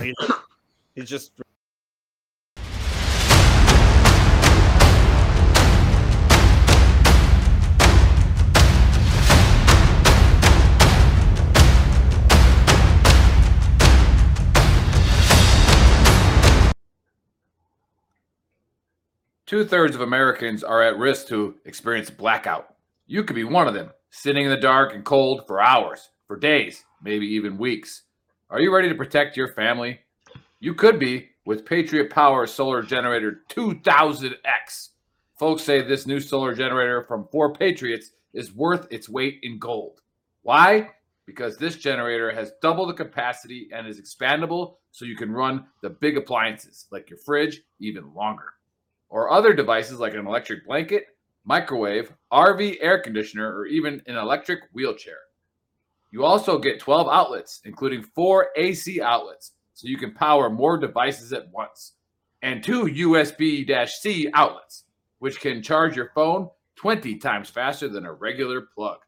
He, he's just Two thirds of Americans are at risk to experience blackout. You could be one of them, sitting in the dark and cold for hours, for days, maybe even weeks. Are you ready to protect your family? You could be with Patriot Power Solar Generator 2000X. Folks say this new solar generator from 4 Patriots is worth its weight in gold. Why? Because this generator has double the capacity and is expandable so you can run the big appliances like your fridge even longer or other devices like an electric blanket, microwave, RV air conditioner, or even an electric wheelchair. You also get 12 outlets, including four AC outlets, so you can power more devices at once, and two USB C outlets, which can charge your phone 20 times faster than a regular plug.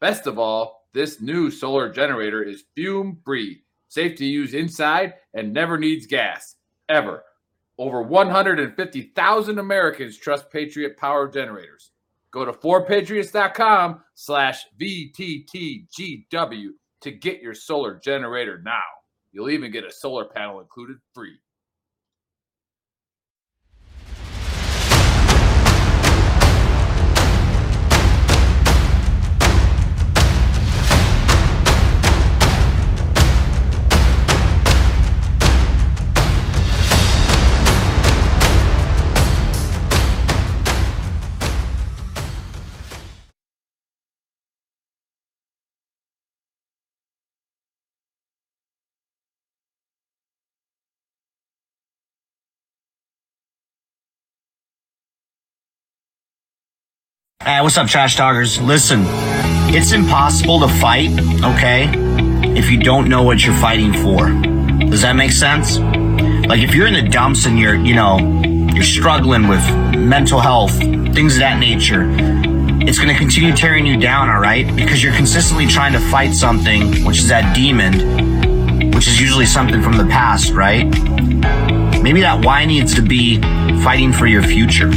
Best of all, this new solar generator is fume free, safe to use inside, and never needs gas, ever. Over 150,000 Americans trust Patriot Power Generators. Go to 4patriots.com slash VTTGW to get your solar generator now. You'll even get a solar panel included free. Hey, what's up, trash talkers? Listen, it's impossible to fight, okay, if you don't know what you're fighting for. Does that make sense? Like, if you're in the dumps and you're, you know, you're struggling with mental health, things of that nature, it's going to continue tearing you down, all right? Because you're consistently trying to fight something, which is that demon, which is usually something from the past, right? Maybe that why needs to be fighting for your future.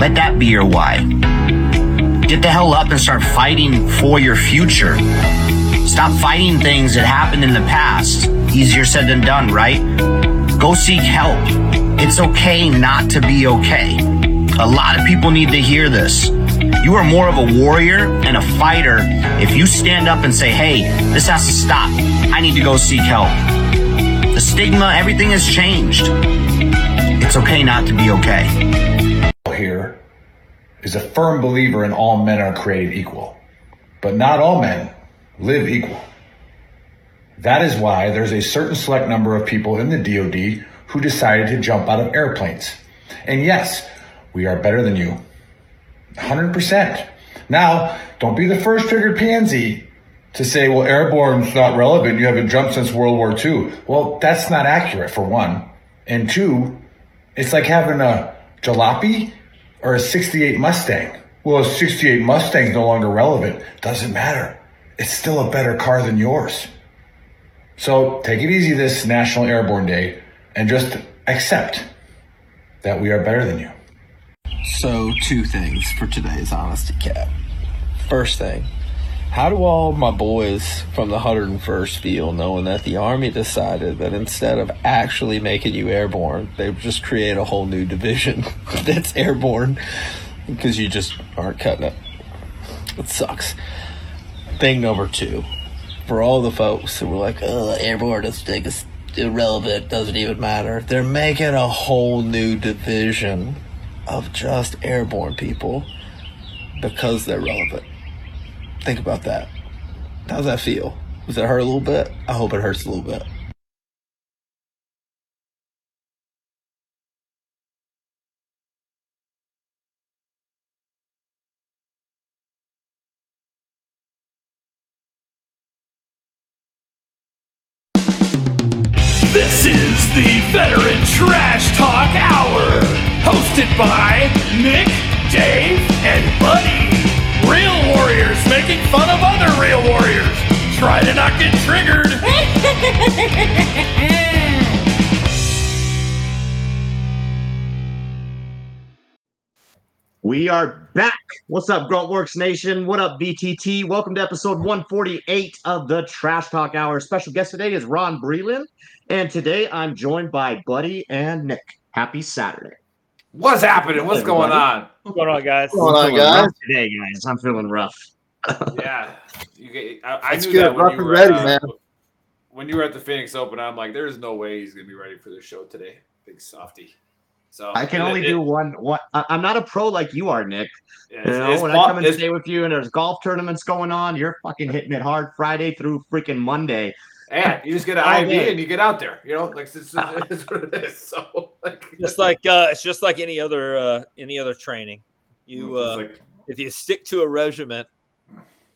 Let that be your why. Get the hell up and start fighting for your future. Stop fighting things that happened in the past. Easier said than done, right? Go seek help. It's okay not to be okay. A lot of people need to hear this. You are more of a warrior and a fighter if you stand up and say, hey, this has to stop. I need to go seek help. The stigma, everything has changed. It's okay not to be okay is a firm believer in all men are created equal, but not all men live equal. That is why there's a certain select number of people in the DoD who decided to jump out of airplanes. And yes, we are better than you. 100%. Now, don't be the first triggered pansy to say, well, airborne's not relevant. You haven't jumped since World War II. Well, that's not accurate, for one. And two, it's like having a jalopy or a 68 Mustang. Well, a 68 Mustang's no longer relevant. Doesn't matter. It's still a better car than yours. So take it easy this National Airborne Day and just accept that we are better than you. So, two things for today's Honesty cap. First thing, how do all my boys from the 101st feel knowing that the Army decided that instead of actually making you airborne, they just create a whole new division that's airborne because you just aren't cutting it? It sucks. Thing number two, for all the folks who were like, airborne is, is irrelevant, doesn't even matter, they're making a whole new division of just airborne people because they're relevant. Think about that. How's that feel? Does it hurt a little bit? I hope it hurts a little bit. We are back. What's up, Gruntworks Nation? What up, VTT? Welcome to episode 148 of the Trash Talk Hour. Special guest today is Ron Breland, and today I'm joined by Buddy and Nick. Happy Saturday. What's happening? What's going on? What's going on, guys? What's going on, rough today, guys. I'm feeling rough. Yeah, you get, I, I That's knew good. that when Rough you and were ready, uh, man. When you were at the Phoenix Open, I'm like, there's no way he's gonna be ready for the show today, big softy. So I can only it- do one. What I- I'm not a pro like you are, Nick. yeah, You know, when po- I come and stay with you and there's golf tournaments going on, you're fucking hitting it hard Friday through freaking Monday. Yeah, you just get an IV day. and you get out there. You know, like it's, it's, it's what it is. So like, Just like uh, it's just like any other uh, any other training. You uh, like- if you stick to a regiment,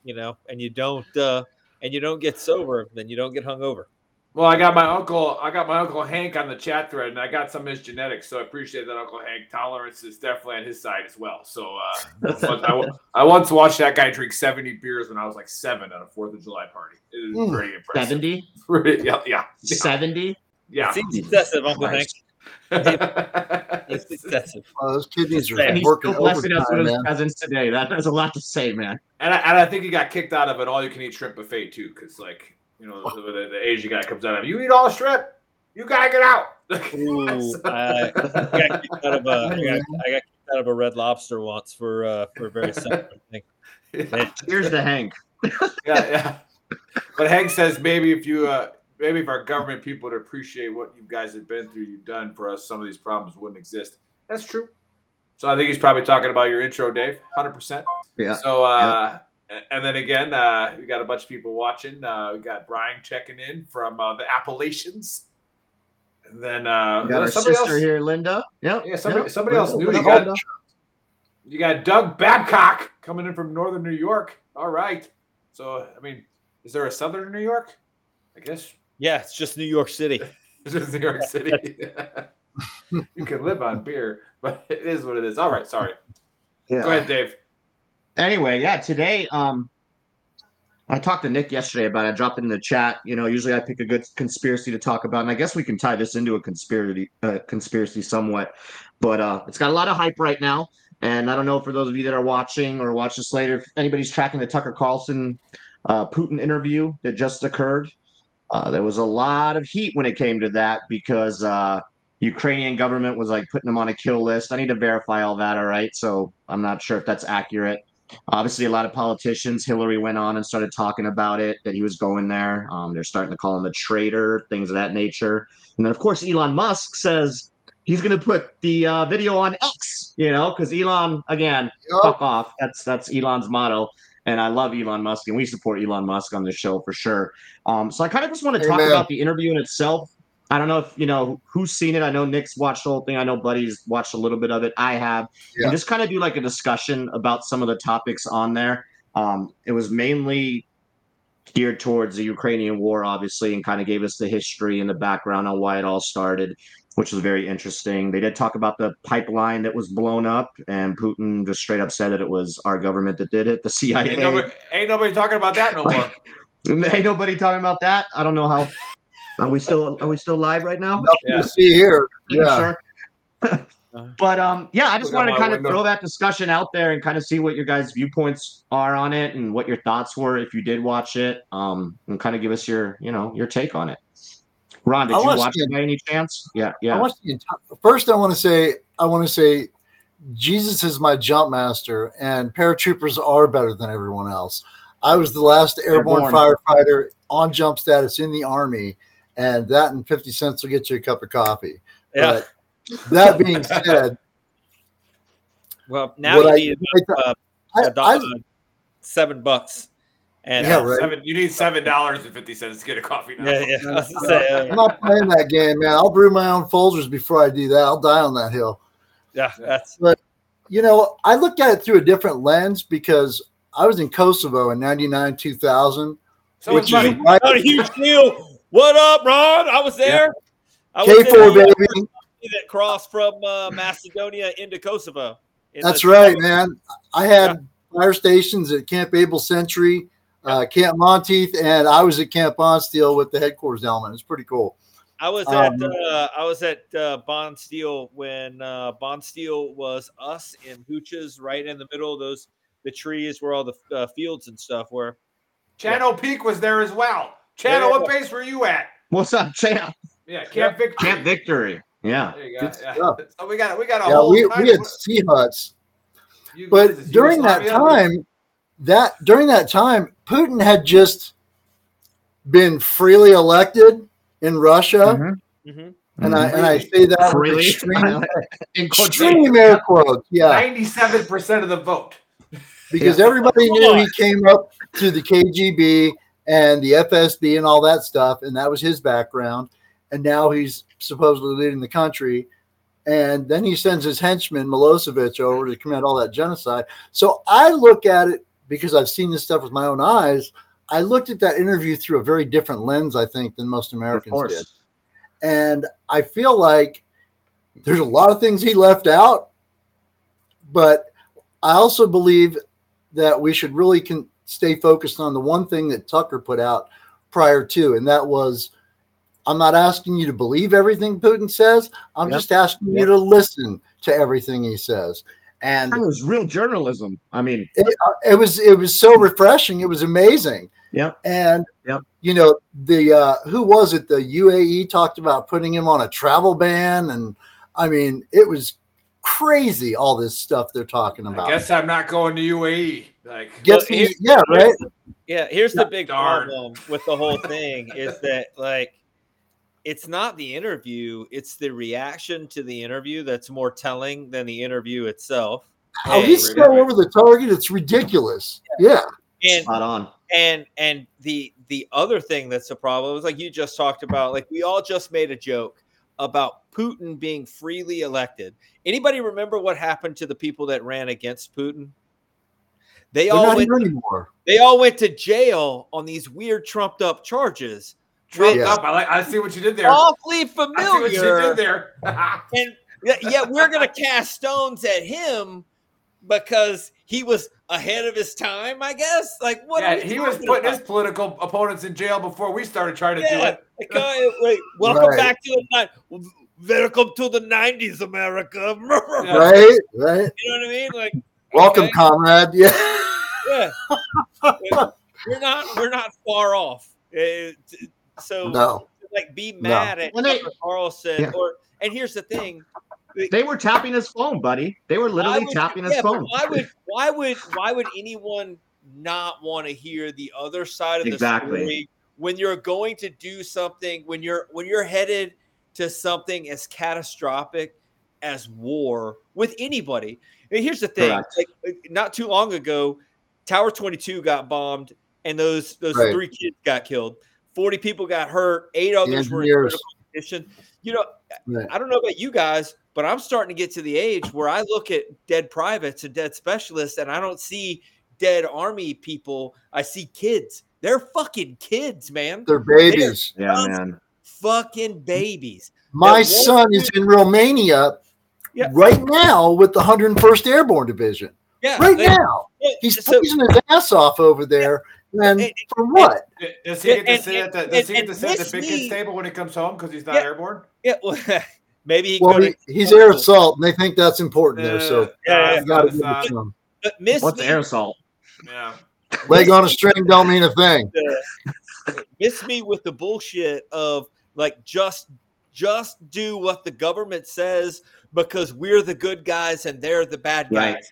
you know, and you don't uh, and you don't get sober, then you don't get hungover. well, I got my uncle. I got my uncle Hank on the chat thread, and I got some of his genetics. So I appreciate that, Uncle Hank. Tolerance is definitely on his side as well. So uh, I, I once watched that guy drink 70 beers when I was like seven at a Fourth of July party. It was Mm. pretty impressive. 70? Yeah, yeah, 70? yeah. Seems excessive, Uncle Hank. Yeah. It's excessive. Oh, those kidneys are And he's working still blessing us overtime, with his man. presence today. That, has a lot to say, man. And I, and I think he got kicked out of an all-you-can-eat shrimp buffet too, because like you know the, the, the Asian guy comes out of you eat all the shrimp, you gotta get out. Ooh, I, I got kicked out of a I got, I got kicked out of a Red Lobster once for uh, for a very similar thing. yeah, Here's the Hank. yeah. But Hank says maybe if you uh, maybe if our government people would appreciate what you guys have been through, you've done for us, some of these problems wouldn't exist. That's true. So I think he's probably talking about your intro, Dave. Hundred percent. Yeah. So, uh, and then again, uh, we got a bunch of people watching. Uh, we got Brian checking in from uh, the Appalachians. And then uh, We got our somebody sister else, here, Linda. Yep. Yeah, somebody, yep. somebody else new. You got, you got Doug Babcock coming in from Northern New York. All right. So, I mean, is there a Southern New York? I guess Yeah, it's just New York City. it's just New York City. you can live on beer, but it is what it is. All right. Sorry. Go ahead, Dave. anyway, yeah, today, um, I talked to Nick yesterday about it. I dropped it in the chat. You know, usually I pick a good conspiracy to talk about, and I guess we can tie this into a conspiracy, uh, conspiracy somewhat. But uh, it's got a lot of hype right now, and I don't know for those of you that are watching or watch this later, if anybody's tracking the Tucker Carlson uh, Putin interview that just occurred. Uh, there was a lot of heat when it came to that because uh, Ukrainian government was like putting them on a kill list. I need to verify all that. All right, so I'm not sure if that's accurate. Obviously, a lot of politicians. Hillary went on and started talking about it that he was going there. Um, they're starting to call him a traitor, things of that nature. And then, of course, Elon Musk says he's going to put the uh, video on X. You know, because Elon again, fuck off. That's that's Elon's motto. And I love Elon Musk, and we support Elon Musk on this show for sure. Um, so I kind of just want to talk Amen. about the interview in itself. I don't know if you know who's seen it. I know Nick's watched the whole thing. I know Buddy's watched a little bit of it. I have, Yeah. and just kind of do like a discussion about some of the topics on there. Um, it was mainly geared towards the Ukrainian war, obviously, and kind of gave us the history and the background on why it all started, which was very interesting. They did talk about the pipeline that was blown up, and Putin just straight up said that it was our government that did it, the CIA. Ain't nobody, ain't nobody talking about that no more. Ain't nobody talking about that. I don't know how. Are we still are we still live right now? Nothing Yeah. to see here. Yeah. Sure. but um, yeah, I just Look wanted to my kind of throw that discussion out there and kind of see what your guys' viewpoints are on it and what your thoughts were if you did watch it. Um, and kind of give us your you know your take on it. Ron, did I you watch it. it by any chance? Yeah, I yeah. want the first. I want to say. I want to say, Jesus is my jump master, and paratroopers are better than everyone else. I was the last airborne Airborne. firefighter on jump status in the army, and that and fifty cents will get you a cup of coffee. Yeah. But that being said, Well, now what you I- need uh, I, a do- I, uh, seven bucks. And Yeah, uh, right. Seven, you need seven dollars and fifty cents to get a coffee now. yeah, yeah. I was gonna say, I'm not playing that game, man. I'll brew my own Folgers before I do that. I'll die on that hill. yeah, that's But you know, I look at it through a different lens because I was in Kosovo in 99, 2000. So much which money. is right not a huge deal. What up, Ron? I was there. I was KFOR, there baby. that crossed from uh, Macedonia into Kosovo. In That's the- right, man. I had fire stations at Camp Able Sentry. Uh, Camp Monteith, and I was at Camp Bondsteel with the headquarters element. It's pretty cool. I was Um, at uh, I was at uh, Bondsteel when uh, Bondsteel was us in Hooches, right in the middle of those the trees where all the uh, fields and stuff were. Channel Peak was there as well. Channel, Yeah. what base were you at? What's up, champ? Yeah, Camp Victory. Camp Victory. Yeah. There you go. Good Yeah. So we got we got a Yeah, whole. we, we had sea huts, you- but during that time, that during that time, Putin had just been freely elected in Russia, Mhm. Mm-hmm. and I and I say that with Freely. extreme, In extreme air quotes. Yeah, Ninety-seven percent of the vote. because everybody knew he came up through the KGB and the FSB and all that stuff, and that was his background. And now he's supposedly leading the country. And then he sends his henchman Milosevic over to commit all that genocide. So I look at it because I've seen this stuff with my own eyes. I looked at that interview through a very different lens, I think, than most Americans did. And I feel like there's a lot of things he left out, but I also believe that we should really can stay focused on the one thing that Tucker put out prior to, and that was I'm not asking you to believe everything Putin says. I'm Yep. just asking you to listen to everything he says. And It was real journalism. I mean, it, it was it was so refreshing. It was amazing. Yeah, And Yep. you know the uh, who was it? The UAE talked about putting him on a travel ban, and I mean it was crazy. All this stuff they're talking about. I guess I'm not going to UAE. Like, Guess Well, who's- yeah, right. Yeah, here's the big Darn. problem with the whole thing is that like it's not the interview, it's the reaction to the interview that's more telling than the interview itself. Oh, How Hey, he's so over the target. It's ridiculous. Yeah. and spot on. and and the the other thing that's a problem is like you just talked about like we all just made a joke about Putin being freely elected. Anybody remember what happened to the people that ran against Putin? They They're all not went here anymore. they all went to jail on these weird trumped up charges. Trumped Yeah. up. I like. I see what you did there. Awfully familiar. I see what you did there. And yeah, yeah, we're gonna cast stones at him because he was ahead of his time, I guess. Like what? yeah, he was putting about? his political opponents in jail before we started trying to do it. like, uh, like, welcome Right. back to the night. Welcome to the '90s, America. Yeah. Right. Right. You know what I mean? Like, Welcome, okay, comrade. Yeah. yeah, we're not we're not far off. Uh, t- so, No. like, be mad at When they- Carlson, Yeah. or and here's the thing: They were tapping his phone, buddy. They were literally would- tapping his yeah, but phone. Why would why would why would anyone not want to hear the other side of the Exactly. story when you're going to do something when you're when you're headed to something as catastrophic as war with anybody? And here's the thing: like, not too long ago, Tower 22 got bombed, and those those Right. three kids got killed. Forty people got hurt. Eight others were in critical condition. You know, Right. I don't know about you guys, but I'm starting to get to the age where I look at dead privates and dead specialists, and I don't see dead army people. I see kids. They're fucking kids, man. They're babies. yeah, man. Fucking babies. My one son is in Romania Yeah. right now with the 101st Airborne Division. Yeah. Right they- now. yeah, He's so- freezing his ass off over there. And And- for what? Does he get to And- sit at the and- Does he get to sit at the big kids table when he comes home because he's not Yeah. airborne? yeah, well, maybe he Well, could. he, he's air assault, and they think that's important there. So Yeah, you that's got to not- give it to him. But miss What's me, air assault? Yeah. Leg on a string don't mean a thing. miss me with the bullshit of like just just do what the government says because we're the good guys and they're the bad guys. Right.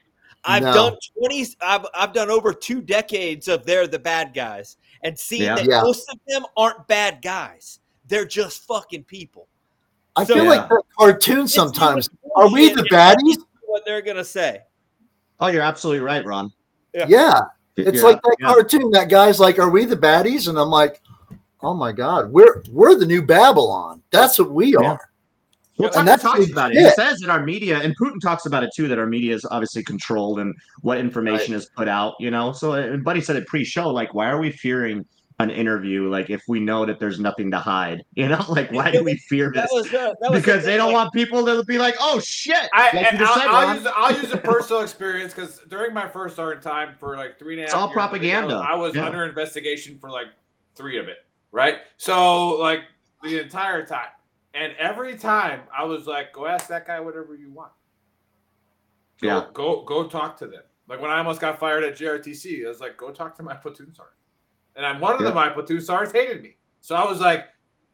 I've No. done 20 I've, I've done over two decades of they're the bad guys and seen Yeah. that Yeah. most of them aren't bad guys. They're just fucking people. I So- feel like that cartoon Miss sometimes. Are we the baddies? What they're gonna say. Oh, you're absolutely right, Ron. Yeah. Yeah. It's Yeah, like that yeah. cartoon. That guy's like, "Are we the baddies?" And I'm like, "Oh my god, we're we're the new Babylon. That's what we Yeah. are." Well, And Tucker that's talks about it. He says that our media, and Putin talks about it too, that our media is obviously controlled and what information is put out. You know, so and Buddy said it pre-show. Like, why are we fearing an interview like if we know that there's nothing to hide you know like why do we fear That this was the, that was the because they don't want people to be like oh shit I, like, and I'll, I'll use I'll use a personal experience because during my first sergeant time for like three and a half It's all years, propaganda. I was Yeah. under investigation for like three of it, right? So like the entire time, and every time I was like, "Go ask that guy whatever you want." Go, Yeah. go go talk to them. Like when I almost got fired at JRTC, I was like, "Go talk to my platoon sergeant," and I'm one of Yeah. the my platoon sergeants hated me, so I was like,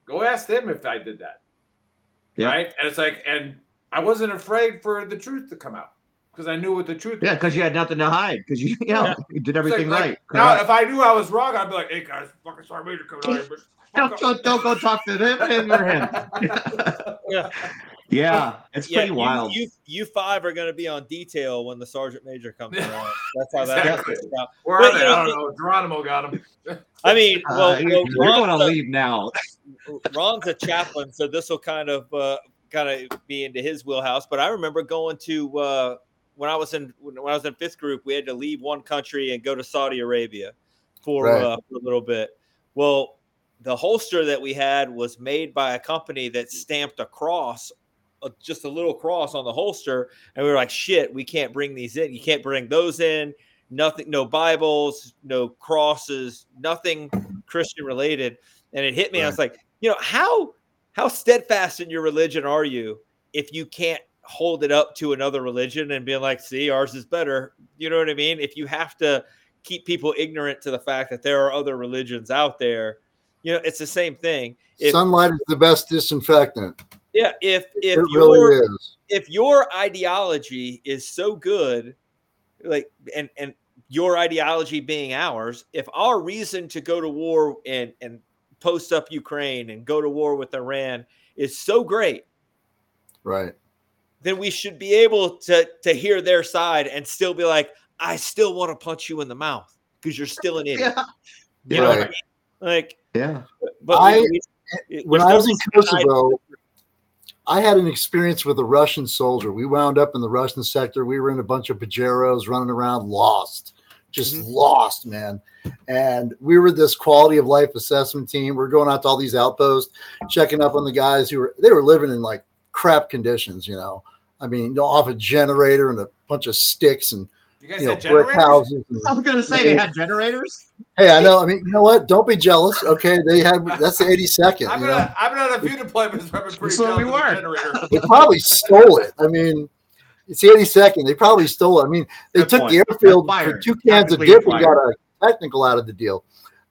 "Go ask them if I did that." Yeah. Right, and it's like, and I wasn't afraid for the truth to come out because I knew what the truth. yeah because you had nothing to hide because you you, know, Yeah. you did like- everything like, right Now, if I knew I was wrong, I'd be like, "Hey guys, fucking sorry, major coming out here." But don't, fuck don't, go talk to them him or him Yeah. yeah it's yeah, pretty you, wild You, you five are going to be on detail when the sergeant major comes around. That's how that Exactly. works. Where But, are they? you know, I don't know. Geronimo got him. I mean, well, uh, well you're going to leave now Ron's a chaplain, so this will kind of uh, kind of be into his wheelhouse. But I remember going to uh, when I was in when I was in fifth group, we had to leave one country and go to Saudi Arabia for, Right. uh, for a little bit. Well, the holster that we had was made by a company that stamped a cross, uh, just a little cross on the holster, and we were like, "Shit, we can't bring these in. You can't bring those in. Nothing, no Bibles, no crosses, nothing Christian related." And it hit me. I was like, you know, how how steadfast in your religion are you if you can't hold it up to another religion and being like, "See, ours is better." You know what I mean? If you have to keep people ignorant to the fact that there are other religions out there, you know, it's the same thing. If, Sunlight is the best disinfectant. yeah, if if it your really is. if your ideology is so good, like and and your ideology being ours, if our reason to go to war and and post up Ukraine and go to war with Iran is so great, Right. then we should be able to to hear their side and still be like, I still want to punch you in the mouth because you're still an idiot. yeah You know what I mean? Like, yeah but I- we, we, when I was in reason to hide- Kosovo, I had an experience with a Russian soldier. We wound up in the Russian sector. We were in a bunch of pajeros running around, lost, just Mhm. lost, man. And we were this quality of life assessment team. We are going out to all these outposts, checking up on the guys who were they were living in like crap conditions, you know. I mean, you know, off a generator and a bunch of sticks and You guys you know had brick houses. and- i was gonna say they had generators hey, I know. I mean, you know what? Don't be jealous. Okay, they had that's the 82nd. I've You been, know? on, I've been on a few deployments where I've been pretty So we jealous of the were. generator. they probably stole it. I mean, it's the 82nd. They probably stole it. I mean, they Good took point. the airfield They're for two cans of Technically dip and got a technical out of the deal.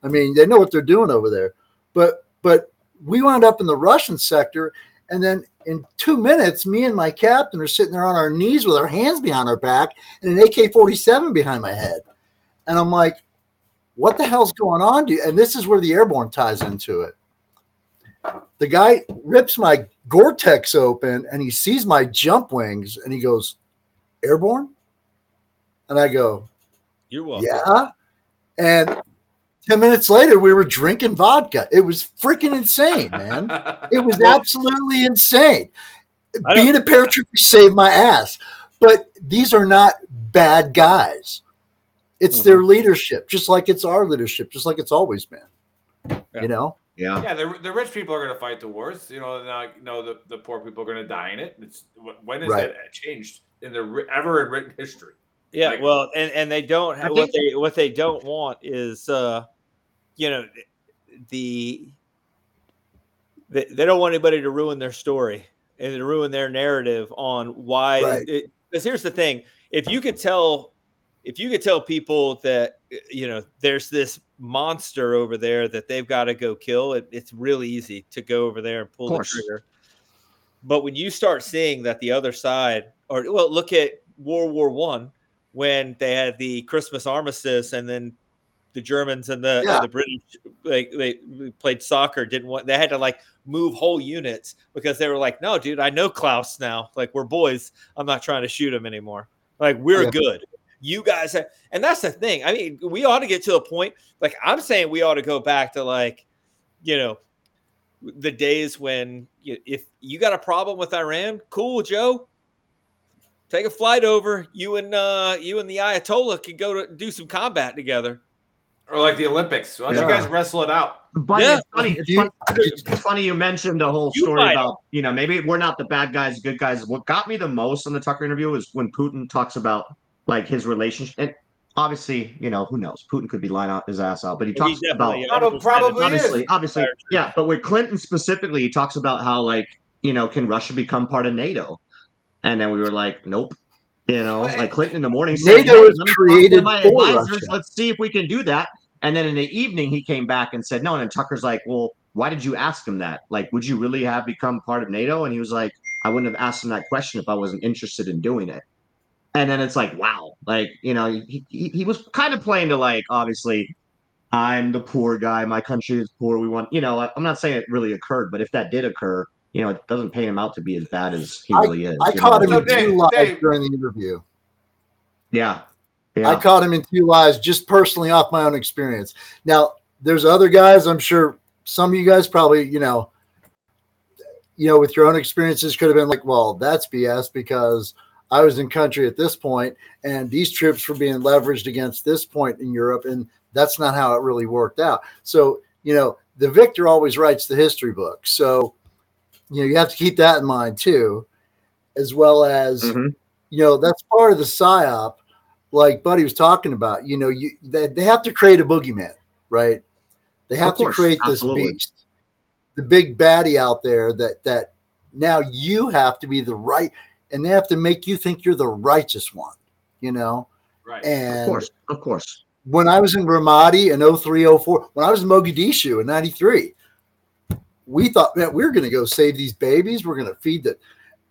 I mean, they know what they're doing over there. But but we wound up in the Russian sector, and then in two minutes, me and my captain are sitting there on our knees with our hands behind our back and an AK-47 behind my head, and I'm like, "What the hell's going on?" dude? And this is where the airborne ties into it the guy rips my Gore-Tex open and he sees my jump wings and he goes, "Airborne?" And I go, You're welcome. "Yeah." And 10 minutes later we were drinking vodka. It was freaking insane, man. It was absolutely insane. Being a paratrooper saved my ass. But these are not bad guys. It's their leadership, just like it's our leadership, just like it's always been. Yeah. You know? yeah Yeah, the, the rich people are going to fight the wars. You know, now you know the, the poor people are going to die in it. It's wh- when has Right. that changed in the ever in written history? Yeah, Like- well, and and they don't I what they what they don't want is uh you know the they, they don't want anybody to ruin their story and to ruin their narrative on why Right. because here's the thing if you could tell if you could tell people that you know there's this monster over there that they've got to go kill it, it's really easy to go over there and pull the trigger but when you start seeing that the other side or well look at world war one when they had the christmas armistice and then the germans and the, and the british like they played soccer didn't want they had to like move whole units because they were like no dude i know klaus now like we're boys i'm not trying to shoot him anymore like we're Yeah. good you guys have, and that's the thing i mean we ought to get to a point like i'm saying we ought to go back to like you know the days when you, if you got a problem with Iran, cool, Joe. Take a flight over. You and uh, you and the Ayatollah can go to do some combat together. Or like the Olympics. Why don't you guys wrestle it out? But Yeah. it's funny. It's, You- fun, it's funny you mentioned the whole story fight about you know maybe we're not the bad guys, good guys. What got me the most on the Tucker interview is when Putin talks about like his relationship. And obviously, you know who knows? Putin could be lying out his ass out, but he He talks about definitely Probably- probably obviously, is. obviously, yeah. But with Clinton specifically, he talks about how like you know can Russia become part of NATO, and then we were like, nope. You know, like Clinton in the morning said, NATO "Hey, was let me talk to created my for advisors. Russia." Let's see if we can do that. And then in the evening, he came back and said, no. And then Tucker's like, well, why did you ask him that? Like, would you really have become part of NATO? And he was like, I wouldn't have asked him that question if I wasn't interested in doing it. And then it's like, wow, like, you know, he, he, he was kind of playing to like, obviously, I'm the poor guy. My country is poor. We want, you know, I- I'm not saying it really occurred, but if that did occur, you know, it doesn't paint him out to be as bad as he really is. I caught know? him in two lies Dave- during the interview. Yeah. yeah. I caught him in two lies just personally off my own experience. Now, there's other guys, I'm sure some of you guys probably, you know, you know, with your own experiences could have been like, well, that's BS because I was in country at this point and these troops were being leveraged against this point in Europe and that's not how it really worked out. So, you know, the victor always writes the history book. So, you know, you have to keep that in mind too, as well as Mhm. you know that's part of the psyop like buddy was talking about you know you they, they have to create a boogeyman right they have course, to create this absolutely. beast the big baddie out there that that now you have to be the right and they have to make you think you're the righteous one you know Right. Of course. Of course. when I was in Ramadi in 0304, when I was in Mogadishu in 93, we thought, man, we're going to go save these babies. We're going to feed them.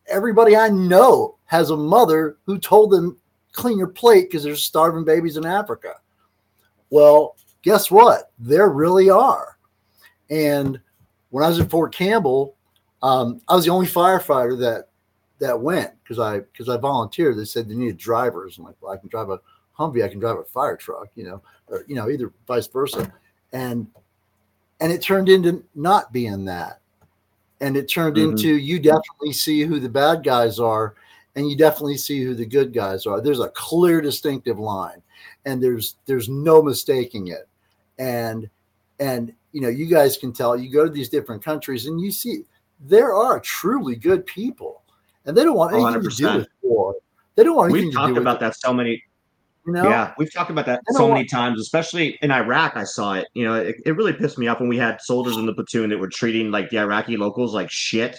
everybody I know has a mother who told them clean your plate because there's starving babies in Africa. Well, guess what? There really are. And when I was at Fort Campbell, um, I was the only firefighter that that went because I because I volunteered. They said they needed drivers. I'm like, well, I can drive a Humvee, I can drive a fire truck, you know, or you know, either vice versa. And and it turned into not being that. And it turned Mhm. into you definitely see who the bad guys are and you definitely see who the good guys are. There's a clear distinctive line and there's there's no mistaking it. And and you know, you guys can tell you go to these different countries and you see there are truly good people. And they don't want anything to do with war. They don't want anything We've to talked do about that so many you know. Yeah, we've talked about that so many times, especially in Iraq. I saw it. You know, it, it really pissed me off when we had soldiers in the platoon that were treating like the Iraqi locals like shit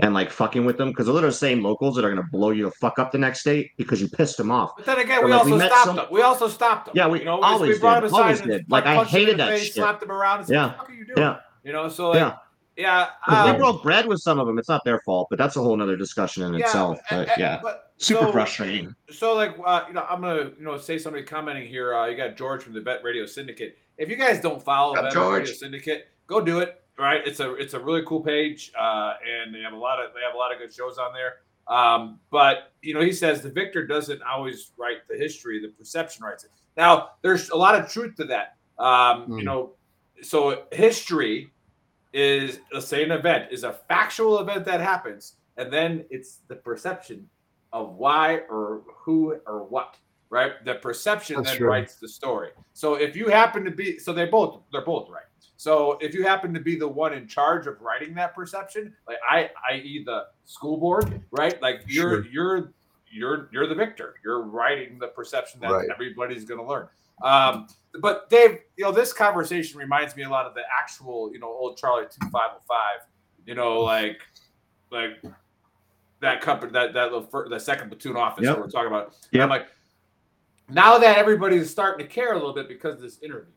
and like fucking with them because they're the same locals that are going to blow you the fuck up the next day because you pissed them off. But then again, Or we like, also we stopped some- them. We also stopped them. Yeah, we you know, always we brought did, them aside always and, did. Like, I punched them in hated that face, shit. slapped them around, and said, Yeah. "What the fuck are you doing?" Yeah, You know, so like, yeah. yeah, 'Cause um, they broke bread with some of them. It's not their fault, but that's a whole other discussion in yeah, itself. and- But and- yeah, but- super so- frustrating. So, like, uh, you know, I'm gonna, you know, say somebody commenting here. Uh, you got George from the Bet Radio Syndicate. If you guys don't follow Bet George. Radio Syndicate, go do it. Right? It's a, it's a really cool page, uh, and they have a lot of, they have a lot of good shows on there. Um, but you know, he says the victor doesn't always write the history; the perception writes it. Now, there's a lot of truth to that. Um, You Mm. know, so history is let's say an event is a factual event that happens, and then it's the perception of why or who or what, right? The perception That's then true. writes the story. So if you happen to be, so they both they're both right. So if you happen to be the one in charge of writing that perception, like I, i.e. the school board, right? Like you're Sure. you're you're you're the victor. You're writing the perception that Right. everybody's going to learn. Um, but Dave, you know, this conversation reminds me a lot of the actual, you know, old Charlie two five oh five. You know, like like that company, that that the second platoon office Yep. that we're talking about. Yep. I'm like, now that everybody's starting to care a little bit because of this interview,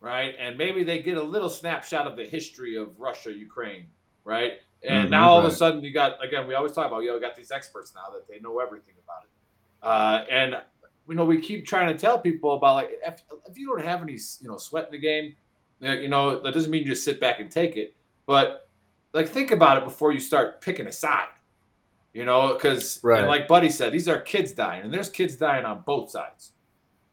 right? And maybe they get a little snapshot of the history of Russia, Ukraine, right? And Mhm, now all of a sudden you got again, we always talk about, you know, we got these experts now that they know everything about it. Uh, and you know, we keep trying to tell people about like if, if you don't have any, you know, sweat in the game, you know, that doesn't mean you just sit back and take it. But like, think about it before you start picking a side. You know, because Right. like Buddy said, these are kids dying, and there's kids dying on both sides.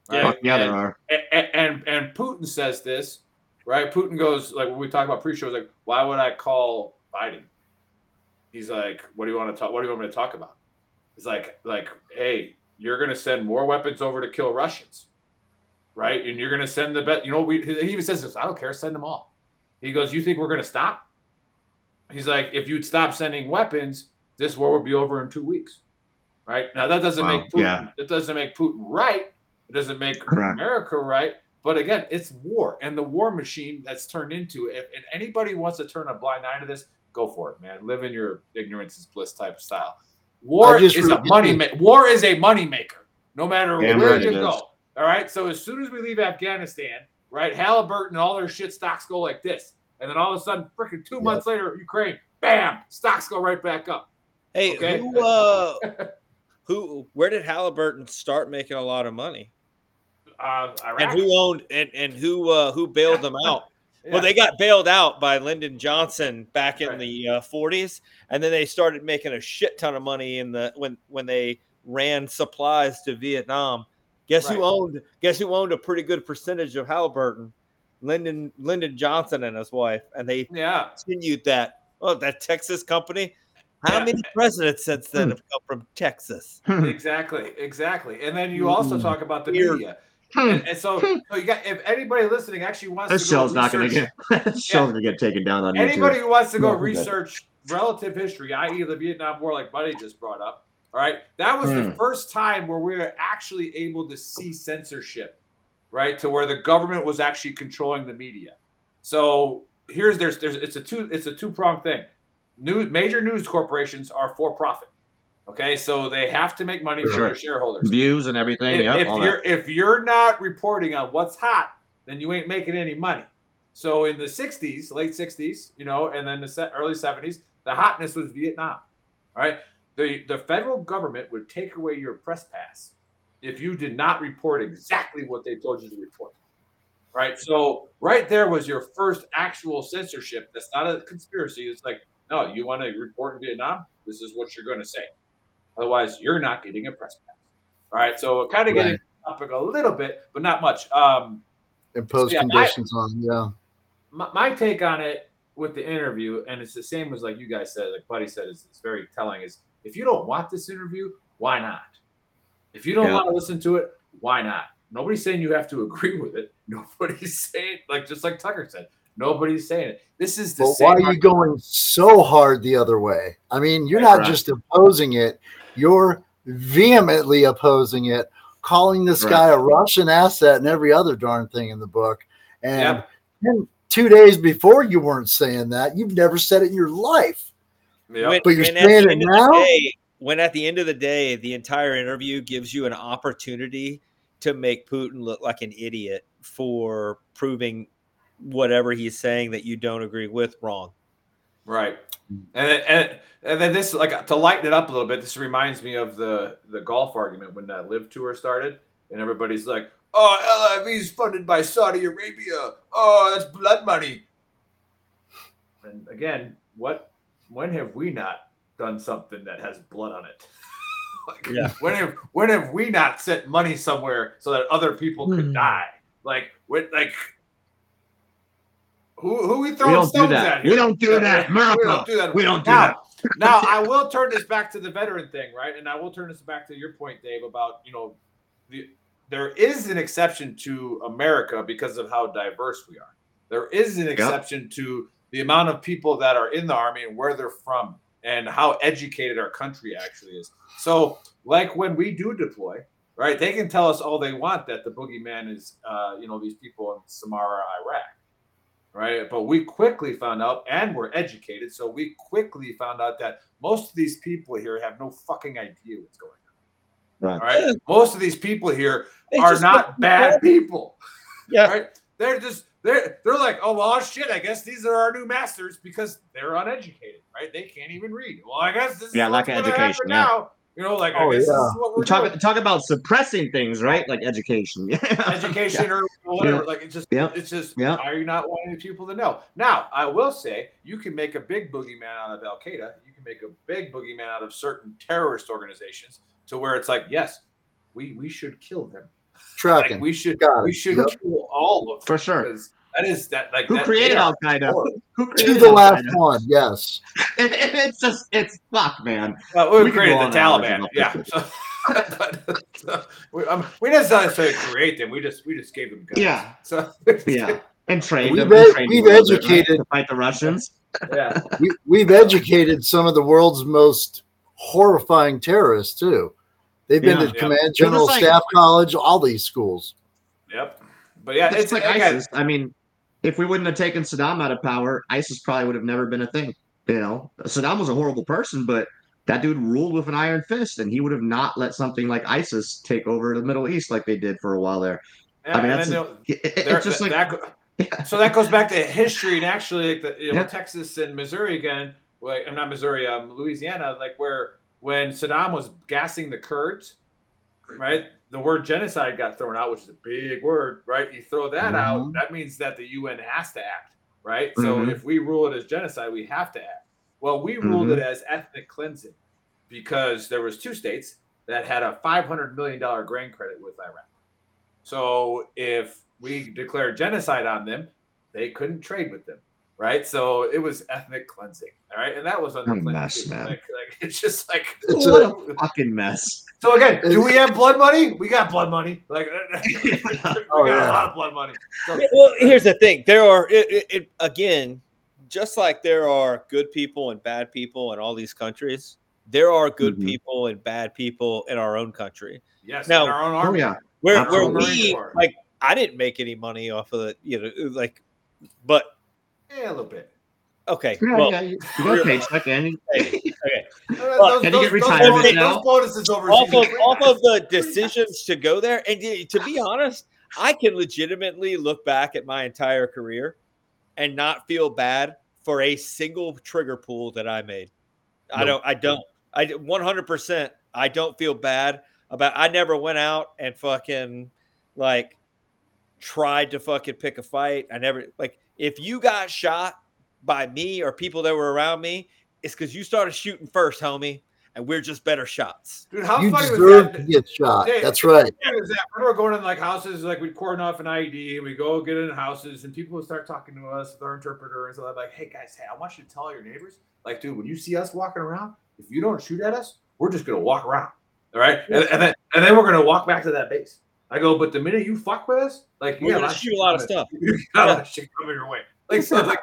Fuck yeah, there And- are. and, and and Putin says this, right? Putin goes like when we talk about pre-shows, like, why would I call Biden? He's like, what do you want to talk? What do you want me to talk about? He's like, like, hey, you're gonna send more weapons over to kill Russians, right? And you're going to send the bet. You know, we, he even says this. I don't care. Send them all. He goes, "You think we're going to stop?" He's like, "If you'd stop sending weapons, this war would be over in two weeks." Right now, that doesn't Wow, make Putin. yeah. That doesn't make Putin right. It doesn't make Correct. America right. But again, it's war and the war machine that's turned into it. And anybody wants to turn a blind eye to this, go for it, man. Live in your ignorance is bliss type of style. War is a money. Ma- war is a money maker, no matter Damn where right you go. is. All right. So as soon as we leave Afghanistan, right, Halliburton, and all their shit stocks go like this, and then all of a sudden, freaking two months later, Ukraine, bam, stocks go right back up. Hey, Okay. who uh who where did Halliburton start making a lot of money? Uh. And who owned and, and who uh who bailed them out? Yeah. Well, they got bailed out by Lyndon Johnson back in Right. the uh, 40s, and then they started making a shit ton of money in the when when they ran supplies to Vietnam. Guess who owned? Guess who owned a pretty good percentage of Halliburton? Lyndon Lyndon Johnson and his wife, and they yeah. continued that. Oh, that Texas company. How Yeah. many presidents since then Hmm. have come from Texas? exactly, exactly. And then you also Mm. talk about the media. And, and so, so you got if anybody listening actually wants This to go show's not going to get. This show's going to get taken down on anybody YouTube. who wants to go No, we're good. research relative history, i.e., the Vietnam War, like Buddy just brought up. All right, that was the Hmm. first time where we were actually able to see censorship, right, to where the government was actually controlling the media. So here's there's there's it's a two it's a two pronged thing. New major news corporations are for profit. Okay, so they have to make money for Sure. their shareholders. Views and everything. If, Yep, if you're if you're not reporting on what's hot, then you ain't making any money. So in the '60s, late '60s, you know, and then the early '70s, the hotness was Vietnam. All right, the the federal government would take away your press pass if you did not report exactly what they told you to report. Right, so right there was your first actual censorship. That's not a conspiracy. It's like, no, you want to report in Vietnam? This is what you're going to say. Otherwise, you're not getting a press pass. All right, so kind of getting Right. off topic a little bit, but not much. Um, impose Yeah, I- conditions on. Yeah. my, my take on it with the interview, and it's the same as like you guys said, like Buddy said, is it's very telling. Is if you don't want this interview, why not? If you don't Yeah. want to listen to it, why not? Nobody's saying you have to agree with it. Nobody's saying like just like Tucker said. Nobody's saying it. This is the But same. why are you going so hard the other way? I mean, you're not Right. just opposing it, you're vehemently opposing it, calling this Right. guy a Russian asset and every other darn thing in the book. And Yep. two days before you weren't saying that. You've never said it in your life. Yep. When- But you're when at the saying it end of the now? day- when at the end of the day, the entire interview gives you an opportunity to make Putin look like an idiot for proving whatever he's saying that you don't agree with wrong. Right. And then, and, and then this like to lighten it up a little bit, this reminds me of the the golf argument when that LIV tour started, and everybody's like, "Oh, LIV is funded by Saudi Arabia. Oh, that's blood money." And again, what when have we not done something that has blood on it? like, Yeah. When have when have we not sent money somewhere so that other people could Hmm. die? Like, with like. Who, who we We throwing don't do stones that. at We don't do that. We don't do that. We don't do now, that. now I will turn this back to the veteran thing, right? And I will turn this back to your point, Dave, about you know, the, there is an exception to America because of how diverse we are. There is an exception to the amount of people that are in the army and where they're from and how educated our country actually is. So, like when we do deploy, right? They can tell us all they want that the boogeyman is, uh, you know, these people in Samarra, Iraq right? But we quickly found out, and we're educated, so we quickly found out that most of these people here have no fucking idea what's going on. Right. All right, most of these people here They are not don't- bad people. Yeah. right? They're just they're they're like, oh well, shit. I guess these are our new masters because they're uneducated, right? They can't even read. Well, I guess this Yeah, what's lack of gonna education, yeah. now. You know, like Oh, I guess this yeah. is what we're talk doing. talk about suppressing things, right? Like education. Yeah. education or whatever. Yeah. Like it's just Yeah. it's just Yeah. are you not wanting people to know? Now, I will say you can make a big boogeyman out of Al Qaeda. You can make a big boogeyman out of certain terrorist organizations to where it's like, yes, we we should kill them. Like we should we should Yep. kill all of them For sure. because that is that like Who that, created they are Al Qaeda? horrible. Who to created the Al last one, yes. It, it- it's just it's fuck, man. Well, we, We created the Taliban. Yeah. So, but, so, we, um, we didn't necessarily create them. We just we just gave them guns. Yeah. So Yeah. And trained We've them. and ed- trained we've them a little right, educated- to fight the Russians. yeah. we, we've educated some of the world's most horrifying terrorists too. They've been Yeah. to Yeah. Command General like- Staff College, all these schools. Yep. But yeah, It's, it's, like again, ISIS. I mean, if we wouldn't have taken Saddam out of power, ISIS probably would have never been a thing. You know, Saddam was a horrible person, but that dude ruled with an iron fist, and he would have not let something like ISIS take over the Middle East like they did for a while there. yeah, I mean, that's a- It- it- it's just like that, go- so that goes back to history and actually like the you know Yeah. Texas and Missouri again. Like I'm not Missouri, um, Louisiana, like where when Saddam was gassing the Kurds, right? The word genocide got thrown out, which is a big word, right? You throw that out, Mhm. that means that the UN has to act, right? So Mhm. if we rule it as genocide, we have to act. Well, we ruled Mhm. it as ethnic cleansing because there was two states that had a 500 million dollar grain credit with Iraq. So if we declared genocide on them, they couldn't trade with them, right? So it was ethnic cleansing, all right, and that was a mess, man. Like, like it's just like It's what a- a fucking mess. So again. Do we have blood money? We got blood money. Like we got Oh, a lot of blood money. So, well, here's the thing: there are it, it, it, again, just like there are good people and bad people in all these countries. There are good Mhm. people and bad people in our own country. yes, Now- in our own Oh army. yeah, Where where Absolutely. Marine we Corps. like, I didn't make any money off of it, you know, like, but yeah, a little bit. okay, yeah, well, yeah. You you got a paycheck, and you- okay, okay. Those- those- get those retirement bonus- now? Those bonuses off of off of the decisions to go there, and y- to be honest, I can legitimately look back at my entire career and not feel bad for a single trigger pull that I made. I don't. I don't. I 100. percent I don't feel bad about. I never went out and fucking like tried to fucking pick a fight. I never like if you got shot by me or people that were around me, it's because you started shooting first, homie, and we're just better shots. Dude, how you funny was deserve that? to get shot. Hey, That's right. Yeah, it was that. Remember going in like houses, like we'd cordon off an IED, and we go get in houses, and people would start talking to us with our interpreter, and so I'm like, "Hey guys, hey, I want you to tell your neighbors, like, dude, when you see us walking around, if you don't shoot at us, we're just gonna walk around, all right? And, and then and then we're gonna walk back to that base." I go, but the minute you fuck with us, like you We're got gonna shoot a lot of stuff. You got a lot of shit coming your way. Like so, like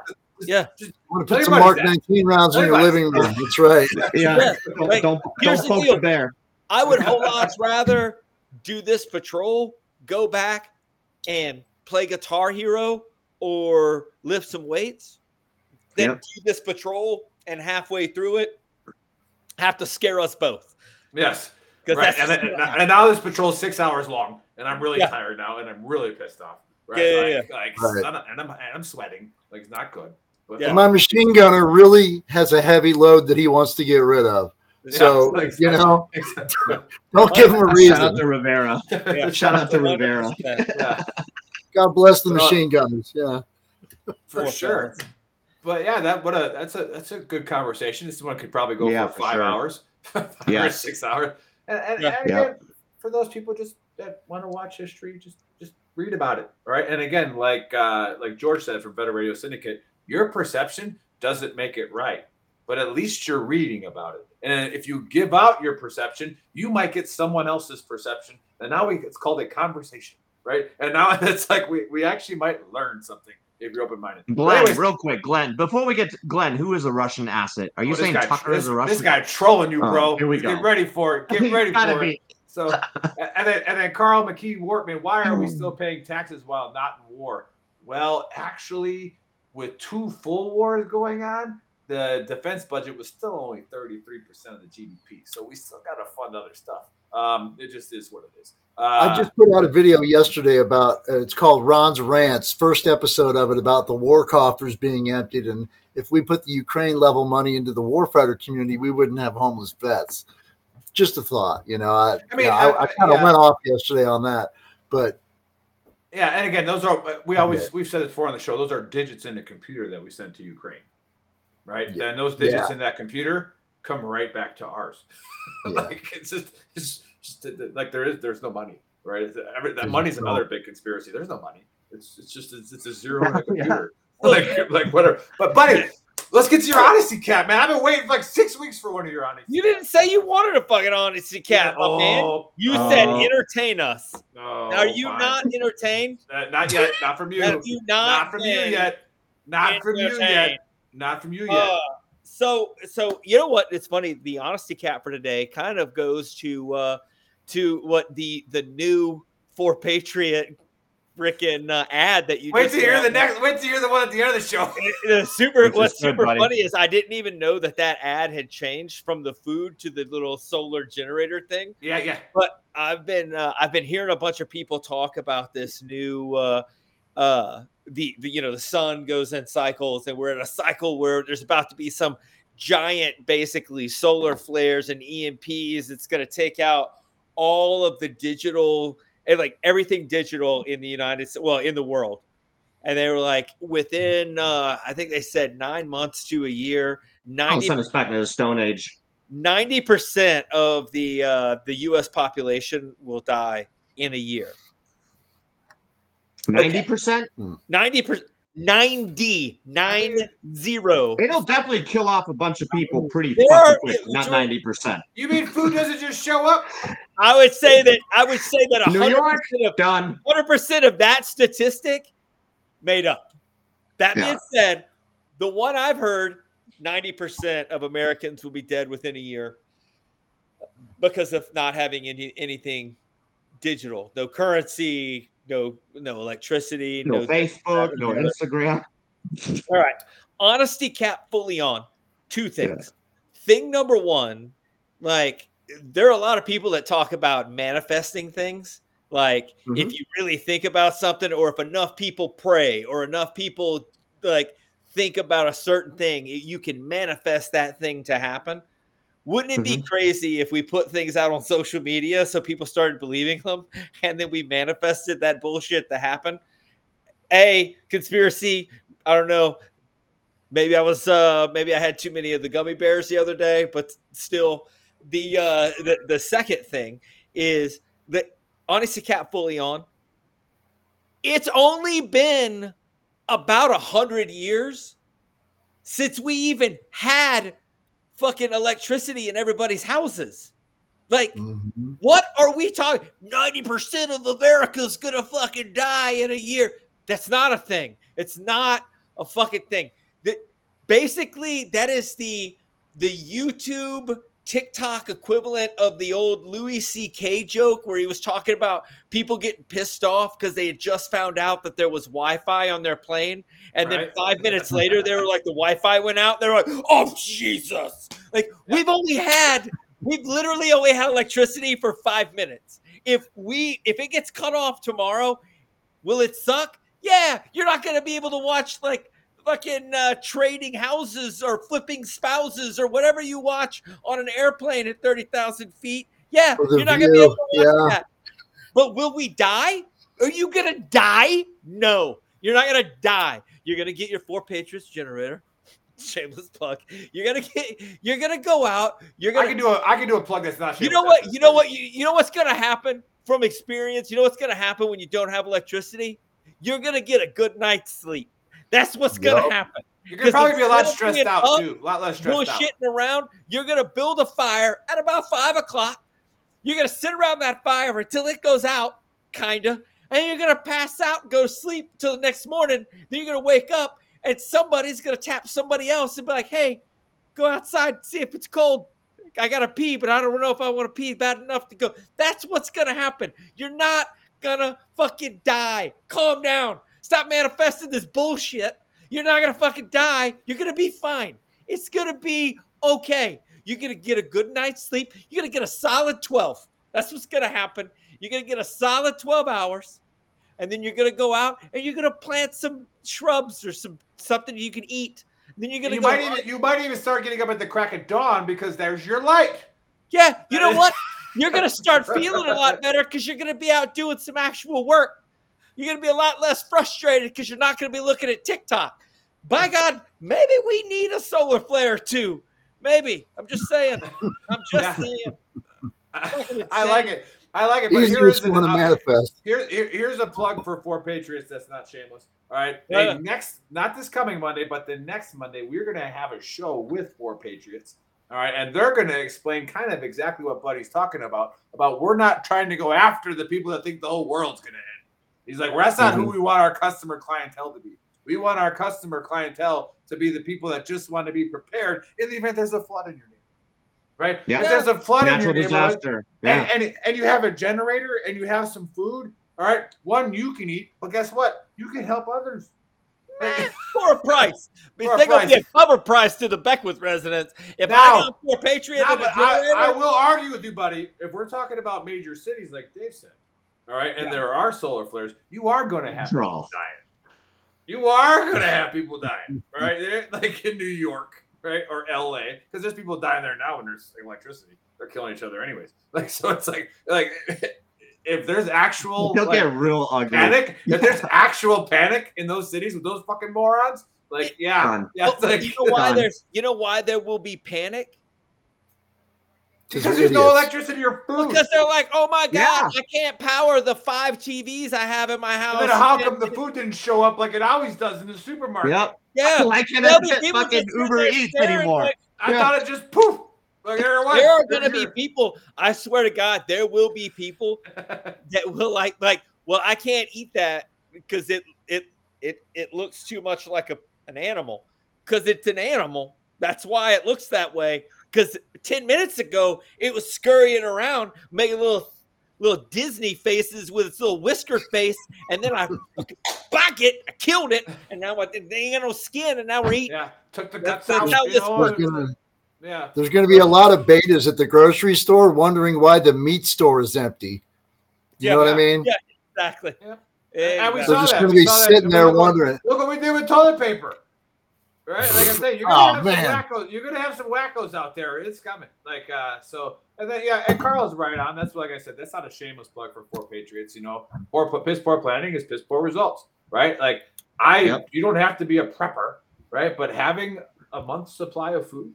Yeah. just, I'm gonna put some Mark 19 rounds in your your living room. That's right. yeah. Yeah, Don't like, don't, here's don't the poke deal. the bear. I would whole lots rather do this patrol, go back and play Guitar Hero or lift some weights than Yep. do this patrol and halfway through it have to scare us both. yes. Right. And, then, and now this patrol's six hours long, and I'm really Yeah. tired now, and I'm really pissed off. Right? Yeah, yeah, like, like Right. and, I'm, and, I'm, and I'm sweating. Like it's not good. But Yeah. My machine gunner really has a heavy load that he wants to get rid of. Yeah, So, like- you know, Exactly. don't give him a reason. Shout out to Rivera. Yeah. Shout out to Rivera. yeah, God bless the machine gunners. Yeah. for sure. But yeah, that what a that's a that's a good conversation. This one could probably go Yeah, for for five sure. hours, five or six hours. And, and, Yeah. and Yeah. again, for those people just that want to watch history, just just read about it, all right? And again, like uh, like George said from Better Radio Syndicate, your perception doesn't make it right, but at least you're reading about it. And if you give out your perception, you might get someone else's perception, and now we, it's called a conversation, right? And now it's like we we actually might learn something if you're open minded. Glenn, real quick, Glenn. Before we get to Glenn, who is a Russian asset? Are oh, you Oh, saying guy- Tucker this, is a Russian? This guy trolling you, Oh, bro. here we go. Get ready for it. Get ready for be. it. So, and then and then Carl McKee Wortman, why are we hmm. still paying taxes while not in war? Well, actually, with two full wars going on, the defense budget was still only 33% of the GDP. So we still got to fund other stuff. Um, it just is what it is. Uh, I just put out a video yesterday about uh, it's called Ron's Rants, first episode of it about the war coffers being emptied. And if we put the Ukraine level money into the warfighter community, we wouldn't have homeless vets. Just a thought, you know. I, I mean, yeah, I, I- I kind of yeah. went off yesterday on that, but Yeah, and again, those are uh, we always we've said it before on the show. Those are digits in the computer that we send to Ukraine, right? Yeah. Then those digits Yeah. in that computer come right back to ours. Yeah. like it's just, it's just like there is there's no money, right? Every, that There's money's no- another big conspiracy. There's no money. It's it's just it's, it's a zero in the computer. Like like whatever. But buddy, Let's get to your honesty cap, man. I've been waiting for like six weeks for one of your honesty. You didn't say you wanted a fucking honesty cap, my man. Oh, You said Oh. entertain us. no, Are you fine. not entertained? Uh, not yet. Not from you. You not, not from you yet. Not from you yet. Not from you yet. Uh, so so you know what? It's funny. The honesty cap for today kind of goes to uh to what the the new for Patriot freaking uh, ad that you wait just to hear saw. the next. Wait to hear the one at the end of the show. the super Which what's super buddy. funny is I didn't even know that that ad had changed from the food to the little solar generator thing. yeah, yeah. But I've been uh, I've been hearing a bunch of people talk about this new uh uh the, the you know the sun goes in cycles and we're in a cycle where there's about to be some giant basically solar flares and EMPs it's going to take out all of the digital and like everything digital in the United States well in the world and they were like within uh I think they said 9 months to a year Oh, 90 send us back to the Stone Age. ninety percent of the uh, the U.S. population will die in a year. Ninety percent. Ninety percent. 90 nine zero It'll definitely kill off a bunch of people pretty There fucking quick. Not ninety percent. You mean food doesn't just show up? I would say that i would say that New 100% York? of, Done. 100% of that statistic made up that Yeah. being said the one i've heard 90% of americans will be dead within a year because of not having any anything digital no currency no no electricity No Facebook. No Instagram. All right. Honesty cap fully on. Two things. Thing number one, like there are a lot of people that talk about manifesting things. Like if you really think about something, or if enough people pray, or enough people like think about a certain thing, you can manifest that thing to happen. Wouldn't it be crazy if we put things out on social media so people started believing them and then we manifested that bullshit to happen? A conspiracy, I don't know. Maybe I was uh maybe I had too many of the gummy bears the other day, but still the uh the, the second thing is that honestly, cap fully on. It's only been about a hundred years since we even had fucking electricity in everybody's houses. Like, Mhm. what are we talking? 90% of America's gonna fucking die in a year. That's not a thing. It's not a fucking thing. That basically that is the the YouTube TikTok equivalent of the old Louis C.K. joke where he was talking about people getting pissed off because they had just found out that there was Wi-Fi on their plane, and then five minutes later they were like the Wi-Fi went out. They're like, "Oh Jesus!" Like we've only had we've literally only had electricity for five minutes. If we if it gets cut off tomorrow, will it suck? Yeah, you're not gonna be able to watch like fucking uh, trading houses or flipping spouses or whatever you watch on an airplane at thirty thousand feet. Yeah, you're not gonna be able to watch yeah. that. But will we die? Are you gonna die? No, you're not gonna die. You're gonna get your 4Patriots generator. Shameless plug. You're gonna get. You're gonna go out. You're gonna. can do a I can do a plug that's not. You know what? You know what? You, you know what's gonna happen from experience. You know what's gonna happen when you don't have electricity. You're gonna get a good night's sleep. That's what's gonna Yup. happen. You're gonna probably be a lot instead of stressed being out up, too. A lot less stressed out. bullshitting around. You're gonna build a fire at about five o'clock. You're gonna sit around that fire until it goes out, kinda, and you're gonna pass out and go to sleep till the next morning. Then you're gonna wake up and somebody's gonna tap somebody else and be like, "Hey, go outside and see if it's cold. I gotta pee, but I don't know if I want to pee bad enough to go." That's what's gonna happen. You're not gonna fucking die. Calm down. Stop manifesting this bullshit. You're not gonna fucking die. You're gonna be fine. It's gonna be okay. You're gonna get a good night's sleep. You're gonna get a solid 12. That's what's gonna happen. You're gonna get a solid 12 hours, and then you're gonna go out and you're gonna plant some shrubs or some something you can eat. Then you're gonna You go. might even you might even start getting up at the crack of dawn because there's your light. Yeah, you know what? You're gonna start feeling a lot better because you're gonna be out doing some actual work. You're gonna be a lot less frustrated because you're not gonna be looking at TikTok. By God, maybe we need a solar flare too. Maybe. I'm just saying. I'm just Yeah. saying. I, I like it. I like it. But here is an, to manifest. here, here- here's a plug for 4Patriots. That's not shameless. All right. Yeah. Hey, next, not this coming Monday, but the next Monday, we're going to have a show with 4Patriots. All right. And they're going to explain kind of exactly what Buddy's talking about. About we're not trying to go after the people that think the whole world's going to end. He's like, well, that's not who mm-hmm. we want our customer clientele to be. We want our customer clientele to be the people that just want to be prepared in the event there's a flood in your neighborhood. Right? Yeah. If there's a flood Natural in your neighborhood, disaster. Yeah. and, and and you have a generator and you have some food. All right, one you can eat, but guess what? You can help others. for a price. For a They're going to be price. cover price to the Beckwith residents. If Now- I got for a Patriot, Now, and a I, I will argue with you, buddy. If we're talking about major cities, like Dave said, all right, and Yeah. there are solar flares, you are going to have Draw. people dying. You are going to have people dying, right? They're- Like in New York, right, or L.A., because there's people dying there now when there's electricity. They're killing each other anyways. Like so, it's like like if there's actual They'll like, get real ugly. panic. If there's actual panic in those cities with those fucking morons, like yeah, Done. yeah, like you know why Done. there's you know why there will be panic because there's no electricity or food. because they're like, oh my god, Yeah. I can't power the five TVs I have in my house. and then how come the food didn't show up like it always does in the supermarket? Yep. Yeah, I can't there'll be get fucking Uber there Eats anymore. like, I Yeah. thought it just poof. Like there was. there are going to be people. I swear to God, there will be people that will like like. Well, I can't eat that because it it it it looks too much like a an animal because it's an animal. That's why it looks that way. Because ten minutes ago it was scurrying around, making little little Disney faces with its little whisker face, and then I fucking back it, I killed it, and now I, they ain't got no skin, and now we're eating. yeah, took the That's- guts out. that's how this works. Yeah. There's going to be a lot of betas at the grocery store wondering why the meat store is empty. You Yeah, know what I mean? yeah. Exactly. Yep. Exactly. And we They're saw just that. going to be saw that. sitting there wondering. Look what we did with toilet paper. Right? Like I say, you're Oh, gonna have some wackos. You're gonna have some wackos out there. It's coming. Like uh so and then yeah, and Carl's right on. That's like I said, that's not a shameless plug for poor Patriots, you know. Poor piss poor planning is piss poor results, right? Like I Yep. you don't have to be a prepper, right? But having a month's supply of food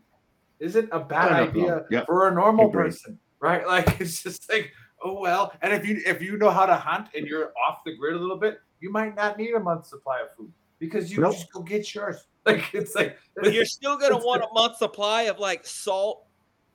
isn't a bad idea. Yep. for a normal person, right? Like it's just like, oh well. And if you if you know how to hunt and you're off the grid a little bit, you might not need a month's supply of food because you Nope. just go get yours. Like it's like but you're still gonna want a month supply of like salt,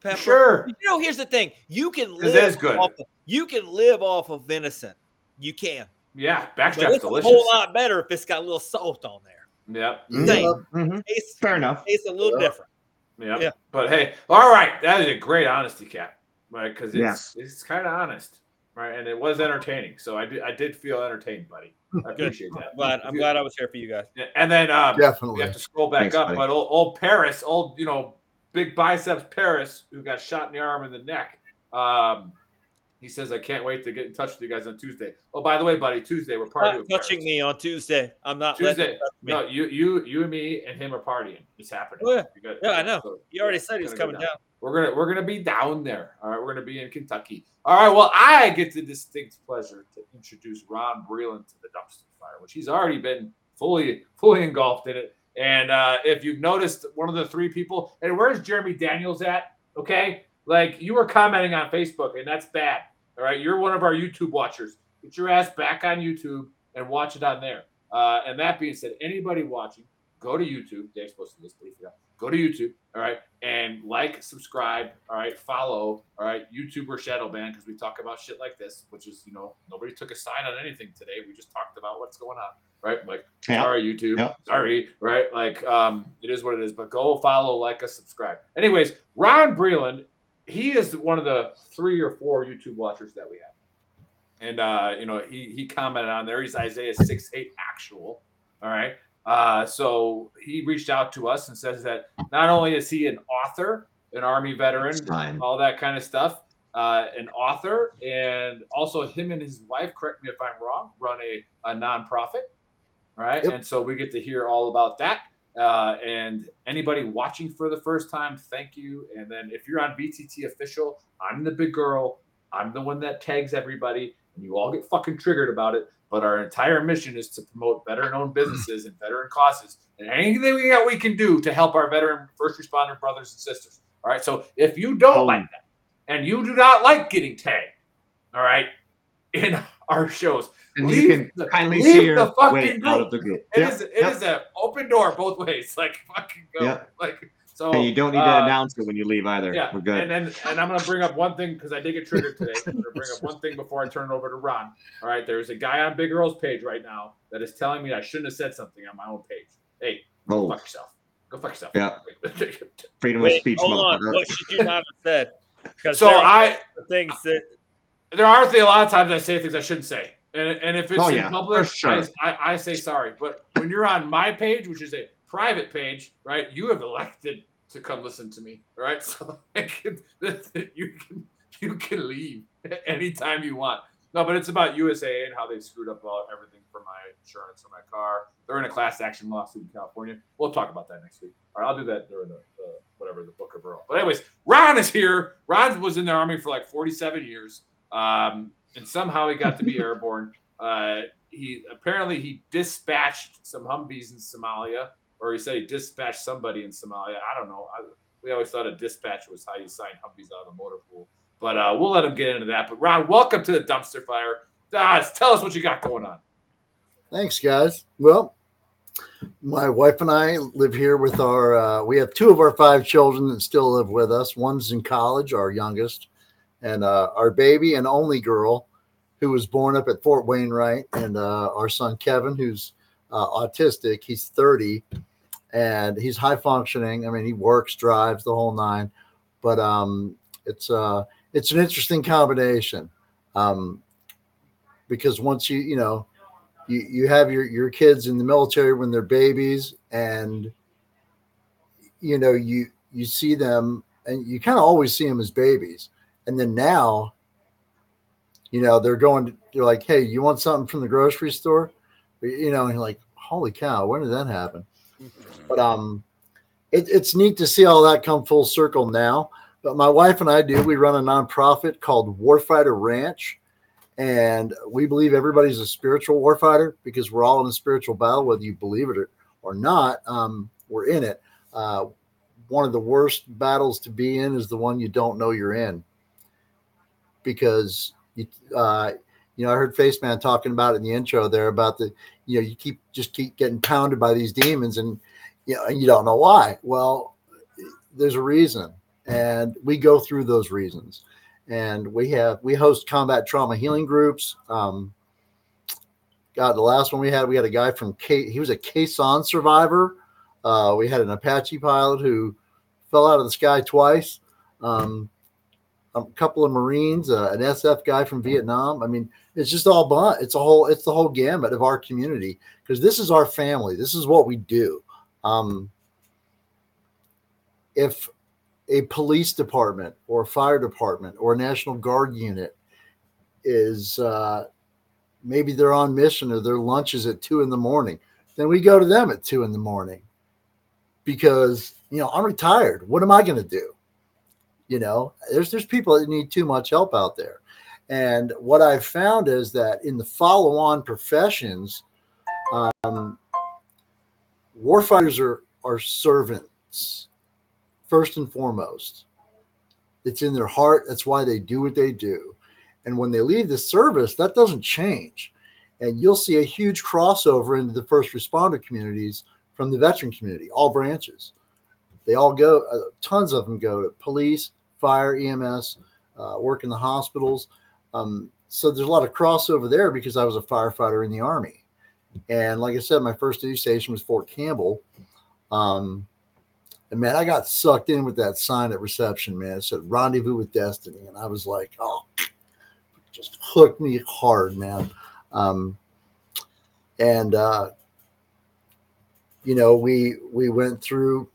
pepper. sure. You know, here's the thing: you can 'Cause live. that's good. Off of, you can live off of venison. You can, Yeah, but backstrap's it's delicious. a whole lot better if it's got a little salt on there. Yeah, Same. Mhm. Tastes, Fair enough. tastes a little Yeah. different. yeah. Yeah. But hey, all right, that is a great honesty cap, right? Because it's Yes. it's kind of honest, right? And it was entertaining. So I did I did feel entertained, buddy. I appreciate that. I'm glad. I'm glad I was here for you guys. And then um, we Definitely. have to scroll back Thanks, up, buddy. but old, old Paris, old you know, big biceps Paris, who got shot in the arm and the neck. Um, he says, "I can't wait to get in touch with you guys on Tuesday." Oh, by the way, buddy, Tuesday we're partying. Not touching me on Tuesday. I'm not Tuesday. No, you, you, you, and me, and him are partying. It's happening. Oh, yeah. Yeah, I know. so, You already said he was gonna coming down. We're gonna we're gonna be down there. All right, we're gonna be in Kentucky. All right. Well, I get the distinct pleasure to introduce Ron Breland to the dumpster fire, which he's already been fully fully engulfed in it. And uh, if you've noticed, one of the three people, and where's Jeremy Daniels at? Okay, like you were commenting on Facebook, and that's bad. All right, you're one of our YouTube watchers. Get your ass back on YouTube and watch it on there. Uh, and that being said, anybody watching, go to YouTube. Dave's do this, but forgot. Go to YouTube, all right, and like, subscribe, all right, follow, all right, YouTuber Shadow Ban because we talk about shit like this, which is you know nobody took a sign on anything today. We just talked about what's going on, right? Like, Yeah. sorry YouTube, Yeah. sorry, right? Like, um, it is what it is. But go follow, like, us, subscribe. Anyways, Ron Breland, he is one of the three or four YouTube watchers that we have, and uh, you know he he commented on there. He's Isaiah six eight actual, all right. Uh, so he reached out to us and says that not only is he an author, an army veteran, all that kind of stuff, uh, an author, and also him and his wife, correct me if I'm wrong, run a, a nonprofit. All right. Yep. And so we get to hear all about that. Uh, and anybody watching for the first time, thank you. And then if you're on VTT official, I'm the big girl. I'm the one that tags everybody, and you all get fucking triggered about it. But our entire mission is to promote veteran-owned businesses and veteran causes, and anything we got we can do to help our veteran first responder brothers and sisters. All right. So if you don't Oh. like that, and you do not like getting tagged, all right, in our shows. And Leave you can the- kindly leave see the your fucking way group. out of the group. It Yep, is. It yep. is an open door both ways. Like fucking go. Yep. Like so. And you don't need to uh, announce it when you leave either. Yeah, We're good. And then and I'm gonna bring up one thing because I did get triggered today. I'm gonna bring up one thing before I turn it over to Ron. All right, there's a guy on Big Earl's page right now that is telling me I shouldn't have said something on my own page. Hey, go oh, fuck yourself. Go fuck yourself. Yeah. freedom of speech, hold on. What should you not have said? Because so there are I things that there are a lot of times I say things I shouldn't say, and, and if it's Oh, in yeah, public, for sure. I, I, say sorry. But when you're on my page, which is a private page, right, you have elected to come listen to me, right? So I can, you can you can leave anytime you want. No, but it's about USAA and how they screwed up all everything for my insurance on my car. They're in a class action lawsuit in California. We'll talk about that next week. All right, I'll do that during the, the whatever the book of Earl. But anyways, Ron is here. Ron was in the army for like 47 years, um, and somehow he got to be airborne. Uh, he apparently he dispatched some Humvees in Somalia, or he said he dispatched somebody in Somalia. I don't know. I, we always thought a dispatch was how you sign Humvees out of the motor pool. But uh, we'll let him get into that. But Ron, welcome to the dumpster fire. Daz, tell us what you got going on. Thanks, guys. Well, my wife and I live here with our. Uh, we have two of our five children that still live with us. One's in college, our youngest, and uh, our baby and only girl, who was born up at Fort Wainwright, and uh, our son Kevin, who's uh, autistic. He's thirty, and he's high functioning. I mean, he works, drives, the whole nine. But um, it's uh, it's an interesting combination, um, because once you you know you, you have your, your kids in the military when they're babies and you know you you see them and you kind of always see them as babies and then now you know they're going to, they're like hey you want something from the grocery store? You know and you're like holy cow when did that happen? But um it, it's neat to see all that come full circle now. But my wife and i do we run a nonprofit called warfighter ranch. And we believe everybody's a spiritual warfighter because we're all in a spiritual battle, whether you believe it or, or not. Um, we're in it. Uh, one of the worst battles to be in is the one you don't know you're in, because you, uh, you know, I heard Face Man talking about in the intro there about the, you know, you keep just keep getting pounded by these demons, and you know, you don't know why. Well, there's a reason, and we go through those reasons and we have we host combat trauma healing groups. Um, God, the last one we had, we had a guy from K. He was a Quezon survivor. Uh, we had an Apache pilot who fell out of the sky twice. Um, a couple of Marines, uh, an SF guy from Vietnam. I mean, it's just all blunt. It's a whole. It's the whole gamut of our community because this is our family. This is what we do. Um, if a police department or a fire department or a national guard unit is uh, maybe they're on mission or their lunch is at two in the morning then we go to them at two in the morning because you know i'm retired what am i going to do you know there's there's people that need too much help out there and what i've found is that in the follow-on professions um, warfighters are are servants first and foremost. It's in their heart. That's why they do what they do. And when they leave the service, that doesn't change. And you'll see a huge crossover into the first responder communities from the veteran community, all branches. They all go, uh, tons of them go to police, fire, EMS, uh, work in the hospitals. Um, so there's a lot of crossover there because I was a firefighter in the Army. And like I said, my first duty station was Fort Campbell. Um, and man, I got sucked in with that sign at reception, man. It said rendezvous with destiny. And I was like, oh, just hooked me hard, man. Um, and, uh, you know, we, we went through,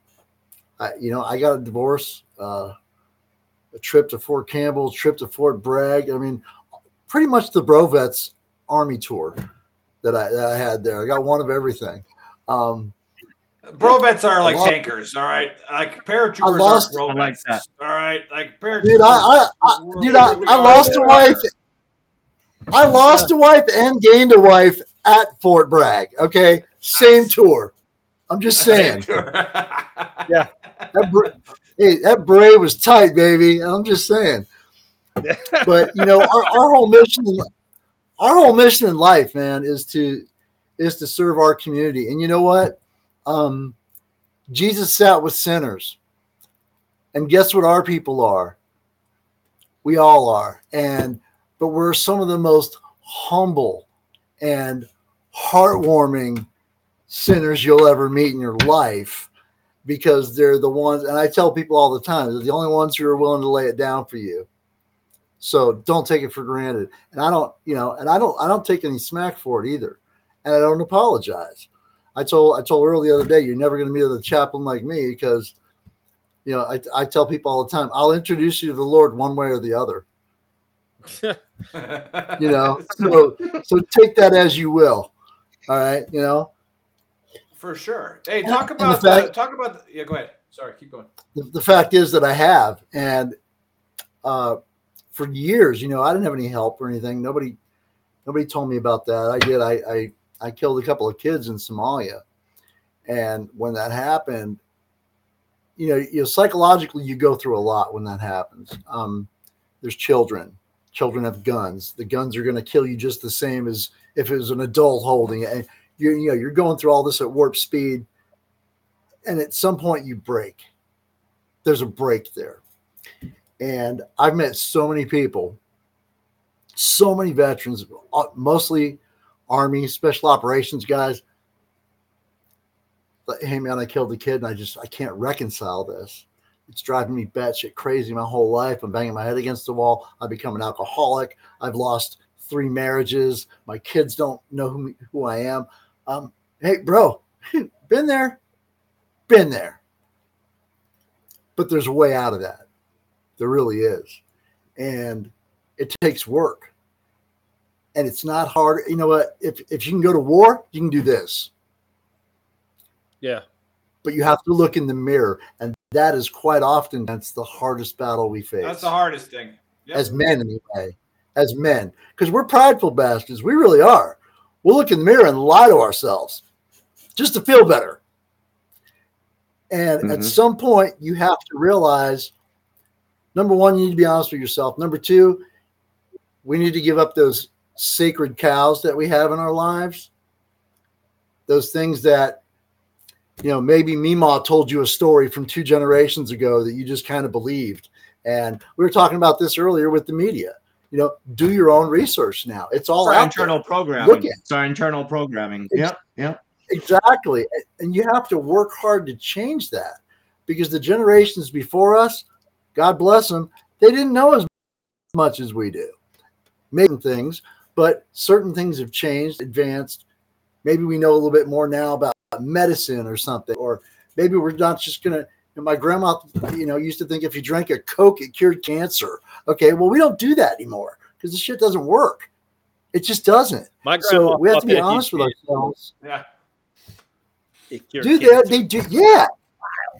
I, you know, I got a divorce, uh, a trip to Fort Campbell, trip to Fort Bragg. I mean, pretty much the Brovets army tour that I, that I had there. I got one of everything. Um, Brovets are like lost- tankers, all right. Like paratroopers I lost- are I like Brovets, that. all right. Like paratroopers. dude, I, I, I dude, I, I lost a wife. I lost a wife and gained a wife at Fort Bragg. Okay, same tour. I'm just saying. yeah. That bra- hey, that bray was tight, baby. I'm just saying. But you know, our, our whole mission, our whole mission in life, man, is to is to serve our community. And you know what? Um, Jesus sat with sinners. And guess what our people are? We all are. And but we're some of the most humble and heartwarming sinners you'll ever meet in your life because they're the ones and I tell people all the time, they're the only ones who are willing to lay it down for you. So don't take it for granted. And I don't, you know, and I don't I don't take any smack for it either. And I don't apologize. I told I told Earl the other day, you're never going to meet a chaplain like me because, you know, I, I tell people all the time, I'll introduce you to the Lord one way or the other. You know, so so take that as you will. All right, you know. For sure. Hey, talk and the about fact- the, talk about the, yeah. Go ahead. Sorry, keep going. The, the fact is that I have, and uh, for years, you know, I didn't have any help or anything. Nobody, nobody told me about that. I did. I I, I killed a couple of kids in Somalia, and when that happened, you know, you know, psychologically, you go through a lot when that happens. Um, there's children. Children have guns. The guns are going to kill you just the same as if it was an adult holding it. And you know, you're going through all this at warp speed, and at some point you break. There's a break there, and I've met so many people, so many veterans, uh, mostly Army Special Operations guys. Like, hey man, I killed a kid, and I just I can't reconcile this. It's driving me batshit crazy my whole life. I'm banging my head against the wall. I've become an alcoholic. I've lost three marriages. My kids don't know who, who I am. Um, hey, bro, been there, been there. But there's a way out of that. There really is. And it takes work. And it's not hard. You know what? If, if you can go to war, you can do this. Yeah. But you have to look in the mirror. And that is quite often that's the hardest battle we face That's the hardest thing. Yep. as men anyway, as men, because we're prideful bastards. We really are. We'll look in the mirror and lie to ourselves just to feel better. And at Mhm. some point, you have to realize number one, you need to be honest with yourself. Number two, we need to give up those sacred cows that we have in our lives, those things that, you know, maybe Mima told you a story from two generations ago that you just kind of believed. And we were talking about this earlier with the media. You know, do your own research now. It's all our there. internal programming. Look at- It's our internal programming. Ex- Yep. Yep. Exactly. And you have to work hard to change that because the generations before us, God bless them, they didn't know as much as we do. Making things, but certain things have changed, advanced. Maybe we know a little bit more now about medicine or something, or maybe we're not just going to. My grandma, you know, used to think if you drank a Coke, it cured cancer. Okay, well, we don't do that anymore because the shit doesn't work. It just doesn't. My So we have to be honest with ourselves. Yeah. it cured Dude, they, they do. Yeah,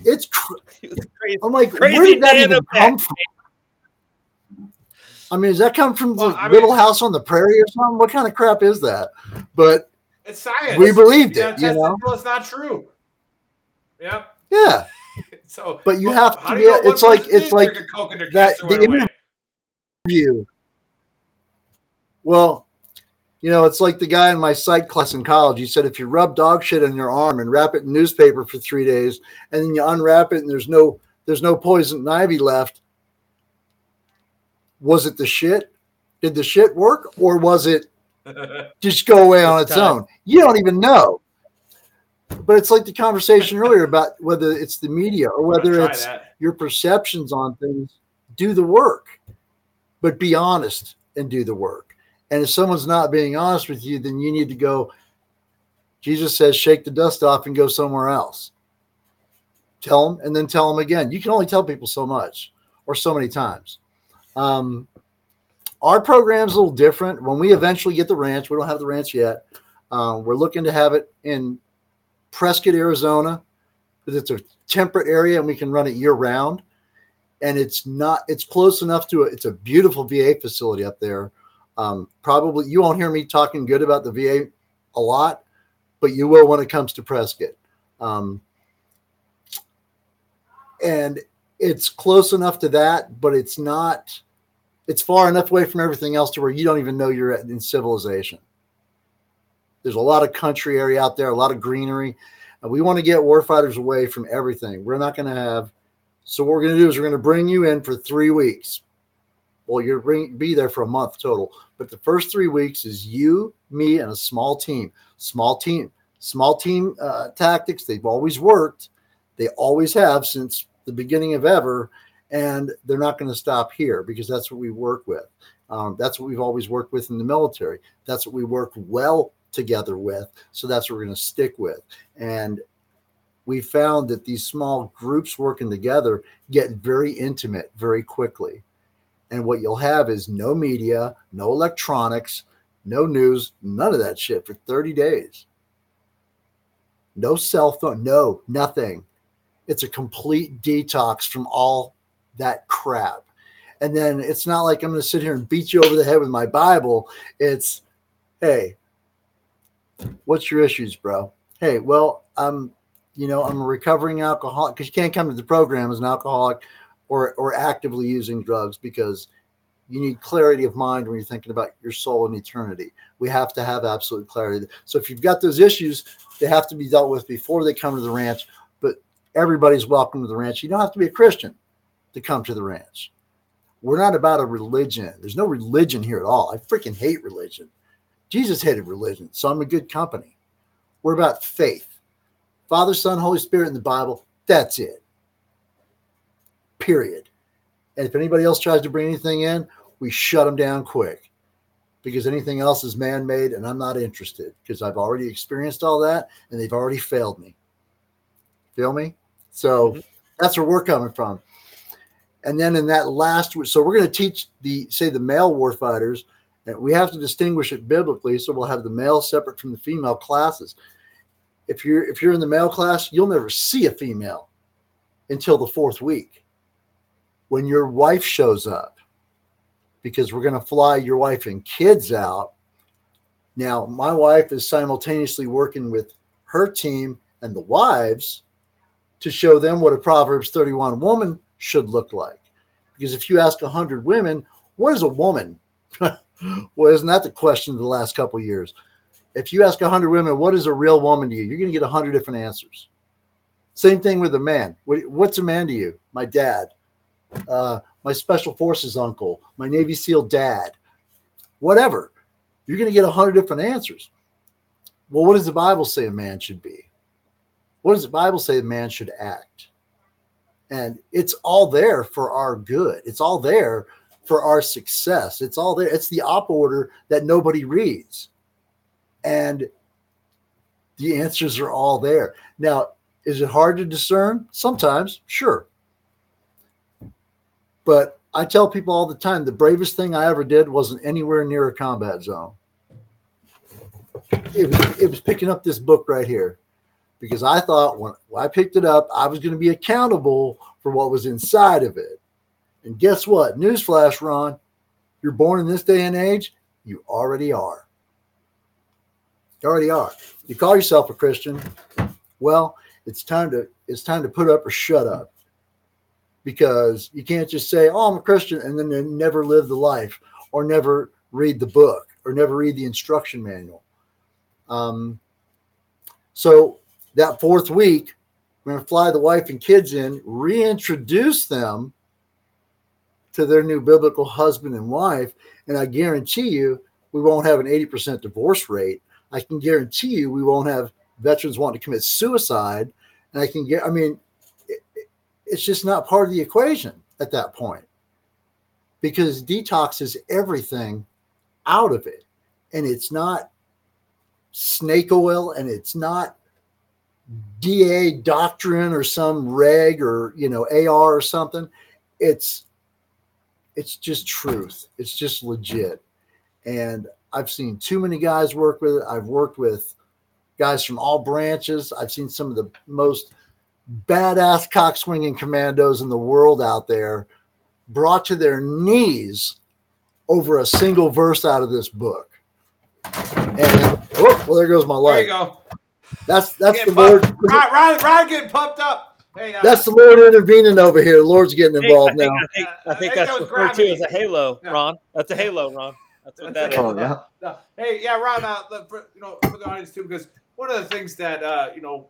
it's. Cr- It crazy. I'm like, Crazy where did that even the come from? I mean, does that come from Well, the I Little mean- House on the Prairie or something? What kind of crap is that? But It's science. We believed You gotta it, you know? it's not true. Yeah. yeah, So, But you well, have to be- you know it's like- it's like drink a Coke and their that- the went away? You. Well, you know, it's like the guy in my psych class in college. He said if you rub dog shit on your arm and wrap it in newspaper for three days, and then you unwrap it and there's no there's no poison ivy left, was it the shit? Did the shit work, or was it just go away on It's its own? You don't even know. But it's like the conversation earlier about whether it's the media or whether it's that. your perceptions on things. Do the work, but be honest and do the work. And if someone's not being honest with you, then you need to go. Jesus says, shake the dust off and go somewhere else. Tell them and then tell them again. You can only tell people so much or so many times. Um, our program's a little different. When we eventually get the ranch, we don't have the ranch yet. Uh, we're looking to have it in Prescott, Arizona, because it's a temperate area and we can run it year round. And it's not, it's close enough to it. It's a beautiful VA facility up there. Um, probably you won't hear me talking good about the VA a lot, but you will when it comes to Prescott. Um, and it's close enough to that, but it's not it's far enough away from everything else to where you don't even know you're in civilization. There's a lot of country area out there, a lot of greenery. And we want to get warfighters away from everything. We're not going to have. So what we're going to do is we're going to bring you in for three weeks. Well, you're bring, be there for a month total, but the first three weeks is you, me, and a small team. Small team, small team uh, tactics. They've always worked. They always have since the beginning of ever, and they're not going to stop here because that's what we work with. Um, that's what we've always worked with in the military. That's what we work well together with. So that's what we're going to stick with. And we found that these small groups working together get very intimate very quickly. And what you'll have is no media, no electronics, no news, none of that shit for 30 days. No cell phone, no, nothing. It's a complete detox from all that crap. And then it's not like I'm going to sit here and beat you over the head with my Bible. It's, hey, what's your issues, bro? Hey, well, I'm, you know, I'm a recovering alcoholic because you can't come to the program as an alcoholic or or actively using drugs because you need clarity of mind when you're thinking about your soul and eternity. We have to have absolute clarity. So if you've got those issues, they have to be dealt with before they come to the ranch. But everybody's welcome to the ranch. You don't have to be a Christian to come to the ranch. We're not about a religion. There's no religion here at all. I freaking hate religion. Jesus hated religion, so I'm a good company. We're about faith. Father, Son, Holy Spirit in the Bible. That's it. Period. And if anybody else tries to bring anything in, we shut them down quick because anything else is man made and I'm not interested because I've already experienced all that and they've already failed me. Feel me? So mm-hmm. that's where we're coming from. And then in that last, so we're going to teach the, say, the male warfighters, and we have to distinguish it biblically. So we'll have the male separate from the female classes. If you're if you're in the male class, you'll never see a female until the fourth week when your wife shows up because we're going to fly your wife and kids out. Now, my wife is simultaneously working with her team and the wives to show them what a Proverbs 31 woman should look like. Because if you ask 100 women, what is a woman? well, isn't that the question of the last couple years? If you ask 100 women, what is a real woman to you? You're going to get 100 different answers. Same thing with a man. What, what's a man to you? My dad, uh, my special forces uncle, my Navy SEAL dad, whatever. You're going to get 100 different answers. Well, what does the Bible say a man should be? What does the Bible say a man should act? And it's all there for our good. It's all there for our success. It's all there. It's the op order that nobody reads. And the answers are all there. Now, is it hard to discern? Sometimes, sure. But I tell people all the time the bravest thing I ever did wasn't anywhere near a combat zone. It was, it was picking up this book right here because I thought when I picked it up, I was going to be accountable for what was inside of it. And guess what? Newsflash, Ron, you're born in this day and age, you already are. You already are. You call yourself a Christian, well, it's time to it's time to put up or shut up. Because you can't just say, "Oh, I'm a Christian," and then never live the life, or never read the book, or never read the instruction manual. Um, so that fourth week, we're going to fly the wife and kids in, reintroduce them to their new biblical husband and wife. And I guarantee you, we won't have an 80% divorce rate. I can guarantee you, we won't have veterans wanting to commit suicide. And I can get, I mean, it, it's just not part of the equation at that point because detox is everything out of it. And it's not snake oil and it's not DA doctrine or some reg or you know AR or something. It's it's just truth. It's just legit. And I've seen too many guys work with it. I've worked with guys from all branches. I've seen some of the most badass cock swinging commandos in the world out there brought to their knees over a single verse out of this book. And oh, well, there goes my light. There you go. That's that's Getting the word. pumped. Ryan, Ryan, Ryan getting pumped up. Hey, uh, That's the Lord intervening over here. The Lord's getting Hey, involved I think, now. I think, I think I that's think that was referred to as a halo, Yeah. Ron. That's a halo, Ron. That's what that is. Oh, yeah. No. Hey, yeah, Ron. Uh, for, you know, for the audience too, because one of the things that uh, you know,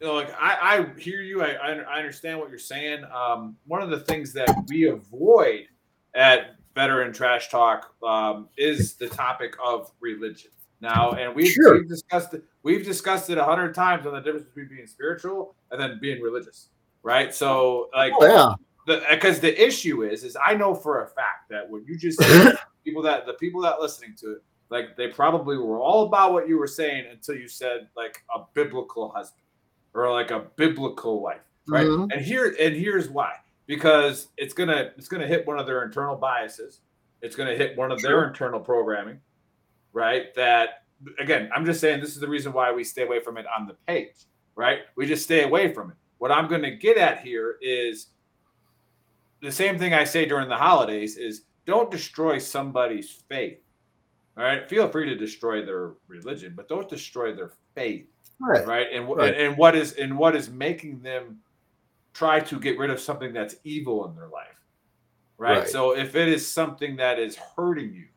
you know, like I, I hear you. I, I I understand what you're saying. Um, one of the things that we avoid at Veteran Trash Talk um, is the topic of religion. Now, and we've, Sure. we've discussed it. We've discussed it a hundred times on the difference between being spiritual and then being religious, right? So, like, Oh, yeah. the because the issue is is I know for a fact that what you just said, people that the people that listening to it, like they probably were all about what you were saying until you said like a biblical husband or like a biblical wife, right? Mhm. And here and here's why because it's gonna it's gonna hit one of their internal biases, it's gonna hit one of their internal programming, right? That again, I'm just saying this is the reason why we stay away from it on the page, right? We just stay away from it. What I'm going to get at here is the same thing I say during the holidays is don't destroy somebody's faith. All right, feel free to destroy their religion, but don't destroy their faith, Right. right? And Right. and what is and what is making them try to get rid of something that's evil in their life, right? Right. So if it is something that is hurting you,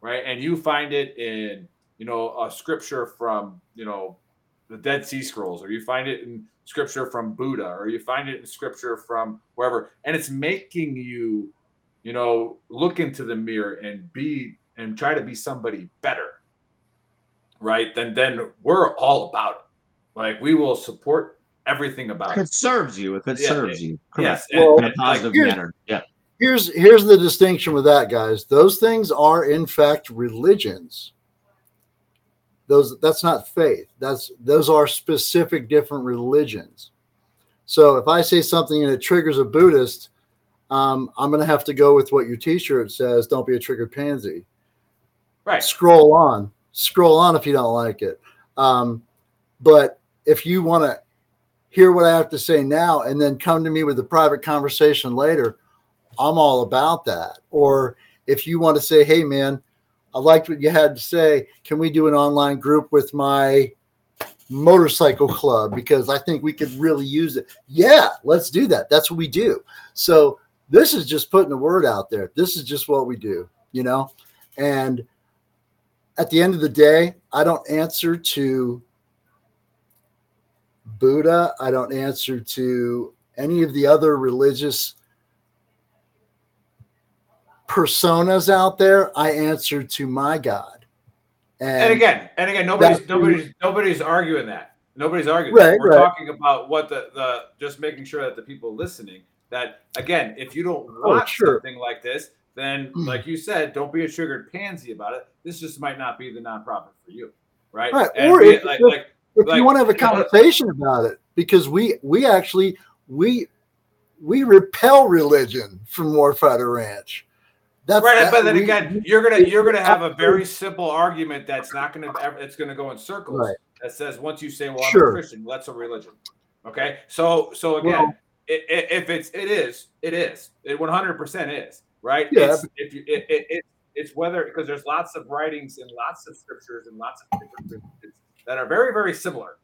right, and you find it in you know a scripture from you know the Dead Sea Scrolls, or you find it in scripture from Buddha, or you find it in scripture from wherever, and it's making you, you know, look into the mirror and be and try to be somebody better, right? Then then we're all about it. Like we will support everything about If it. it serves you, if it Yeah, serves you, Yes. Well, in a positive here's- manner. Yeah. Here's here's the distinction with that, guys. Those things are in fact religions. Those that's not faith. That's those are specific different religions. So if I say something and it triggers a Buddhist, um, I'm going to have to go with what your T-shirt says. Don't be a triggered pansy. right. Scroll on, scroll on if you don't like it. Um, but if you want to hear what I have to say now and then come to me with a private conversation later, I'm all about that. Or if you want to say, hey, man, I liked what you had to say. Can we do an online group with my motorcycle club? Because I think we could really use it. Yeah, let's do that. That's what we do. So this is just putting the word out there. This is just what we do, you know? And at the end of the day, I don't answer to Buddha. I don't answer to any of the other religious personas out there. I answer to my God. And again, and again, nobody's nobody's nobody's arguing that. Nobody's arguing. Right. We're right. talking about what the the just making sure that the people listening that again, if you don't oh, want Oh, sure. something like this, then hmm. like you said, don't be a sugared pansy about it. This just might not be the nonprofit for you, right? Right, And or if- like, if- like if like, you want to have a you know, conversation about it, because we we actually we we repel religion from Warfighter Ranch. That's right, that- but then we- again, you're gonna you're gonna have a very simple argument that's not gonna ever it's gonna go in circles Right. that says once you say, "Well, I'm Sure. a Christian," that's a religion. Okay, so so again, Well- i- i- if it's it is it is it 100 percent is right. Yeah, It's, if you it, it, it it's whether because there's lots of writings and lots of scriptures and lots of different that are very very similar,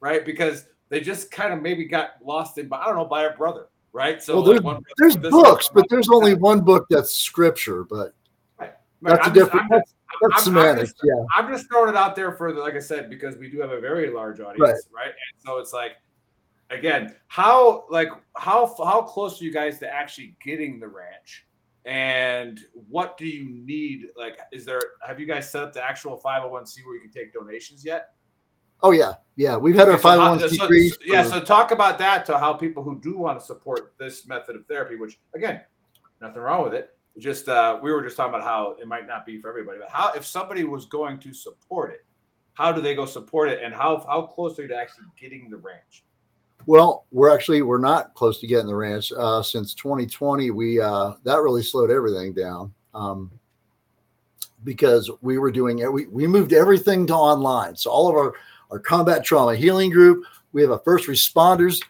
right? Because they just kind of maybe got lost in, I don't know, by a brother, right? So well, like there's, brother there's books, one but there's only one book that's scripture. But Right, that's a I'm just- different. I'm That's, just- that's I'm- I'm just- yeah. I'm just throwing it out there for the, like I said, because we do have a very large audience, Right. right? And so it's like, again, how like how how close are you guys to actually getting the ranch? And what do you need? Like, is there have you guys set up the actual 501c where you can take donations yet? Oh yeah, yeah. We've had our Okay, so five how- one so- so- yeah, so talk about that to how people who do want to support this method of therapy, which again, nothing wrong with it. Just uh, we were just talking about how it might not be for everybody, but how if somebody was going to support it, how do they go support it, and how how close are you to actually getting the ranch? Well, we're actually we're not close to getting the ranch. Uh, since 2020, we uh, that really slowed everything down um, because we were doing it. We, we moved everything to online. So all of our our combat trauma healing group, we have a first responders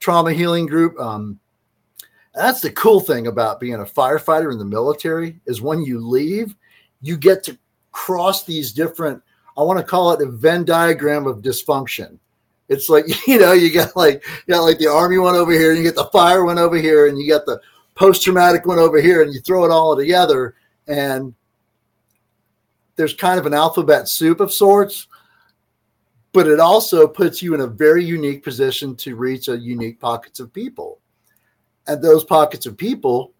trauma healing group. Um, that's the cool thing about being a firefighter in the military is when you leave, you get to cross these different. I want to call it a Venn diagram of dysfunction It's like you know, you got like you got like the army one over here, and you get the fire one over here, and you got the post traumatic one over here, and you throw it all together, and there's kind of an alphabet soup of sorts. But it also puts you in a very unique position to reach a unique pockets of people. And those pockets of people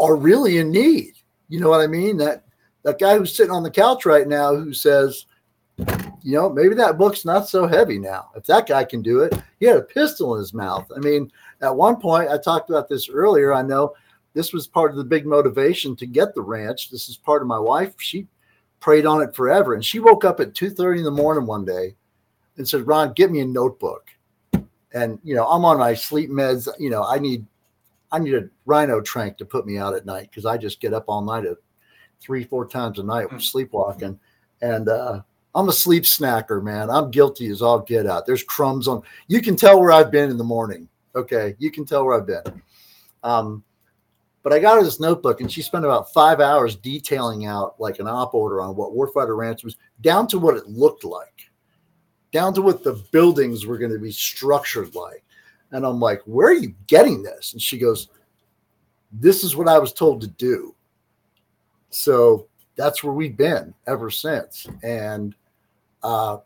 are really in need. You know what I mean? That that guy who's sitting on the couch right now who says, you know, maybe that book's not so heavy now. If that guy can do it, he had a pistol in his mouth. I mean, at one point, I talked about this earlier. I know this was part of the big motivation to get the ranch. This is part of my wife. She prayed on it forever. And she woke up at 2:30 in the morning one day and said, Ron, get me a notebook. And you know, I'm on my sleep meds. You know, I need I need a rhino trank to put me out at night because I just get up all night at three, four times a night with sleepwalking. And uh I'm a sleep snacker, man. I'm guilty as all get out. There's crumbs on. You can tell where I've been in the morning. Okay, you can tell where I've been. Um, but I got her this notebook, and she spent about five hours detailing out like an op order on what Warfighter Ranch was, down to what it looked like, down to what the buildings were going to be structured like. And I'm like, "Where are you getting this?" And she goes, "This is what I was told to do." So that's where we've been ever since. And uh,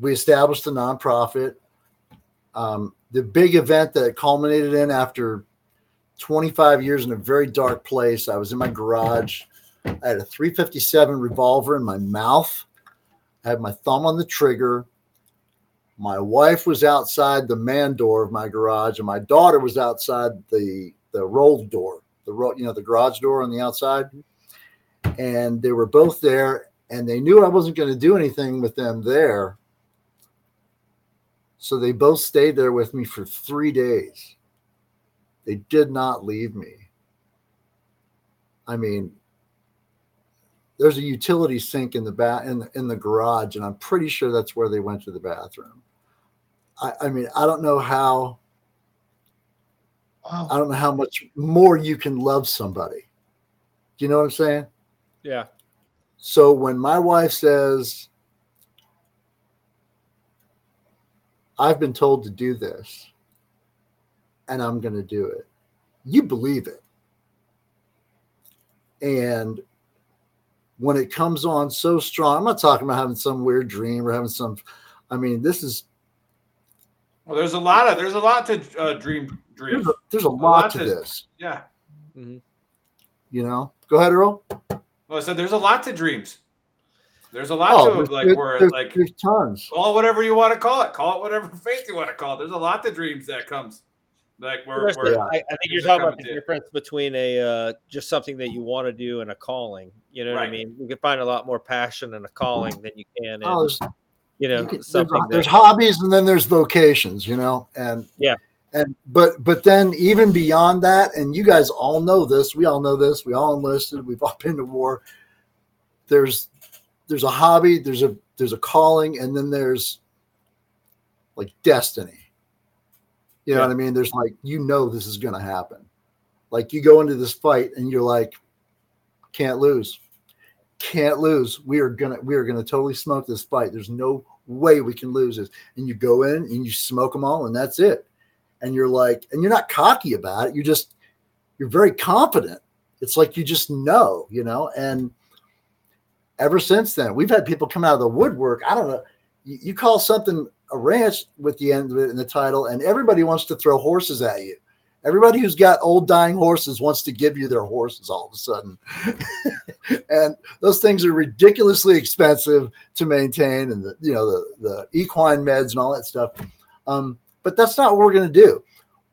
we established a nonprofit. Um, the big event that culminated in after 25 years in a very dark place, I was in my garage. I had a 357 revolver in my mouth. I had my thumb on the trigger. My wife was outside the man door of my garage, and my daughter was outside the the rolled door, the ro- you know the garage door on the outside. And they were both there, and they knew I wasn't going to do anything with them there. So they both stayed there with me for three days. They did not leave me. I mean, there's a utility sink in the ba- in the, in the garage, and I'm pretty sure that's where they went to the bathroom. I, I mean, I don't know how. I don't know how much more you can love somebody. Do you know what I'm saying? Yeah. So when my wife says, I've been told to do this and I'm going to do it, you believe it. And when it comes on so strong, I'm not talking about having some weird dream or having some, I mean, this is, Well, there's a lot of there's a lot to uh, dream there's dream. a, there's a A lot lot to to- this, Yeah. you know? Go ahead, Earl. Well, I said there's a lot to dreams. There's a lot Oh, to there's, it, like there- where there's- like there's tons. call whatever you want to call it. Call it whatever faith you want to call it. There's a lot to dreams that comes. Like where, There's where the- I, I think you're talking about the to. difference between a uh, just something that you want to do and a calling. You know what I mean? You can find a lot more passion in a calling than you can in Oh, you know you can- there's, something. there's that, hobbies and then there's vocations, you know, and Yeah. And but but then even beyond that, and you guys all know this, we all know this, we all enlisted, we've all been to war. There's there's a hobby, there's a there's a calling, and then there's like destiny. You know Yeah. what I mean? There's like you know this is gonna happen. Like you go into this fight and you're like, can't lose can't lose. We are gonna we are gonna totally smoke this fight. There's no way we can lose this. And you go in and you smoke them all, and that's it. And you're like, and you're not cocky about it. You're just you're very confident. It's like you just know, you know. And ever since then, we've had people come out of the woodwork. I don't know. You, you call something a ranch with the end of it in the title, and everybody wants to throw horses at you. Everybody who's got old dying horses wants to give you their horses all of a sudden. and those things are ridiculously expensive to maintain and the you know the, the equine meds and all that stuff. Um, but that's not what we're going to do.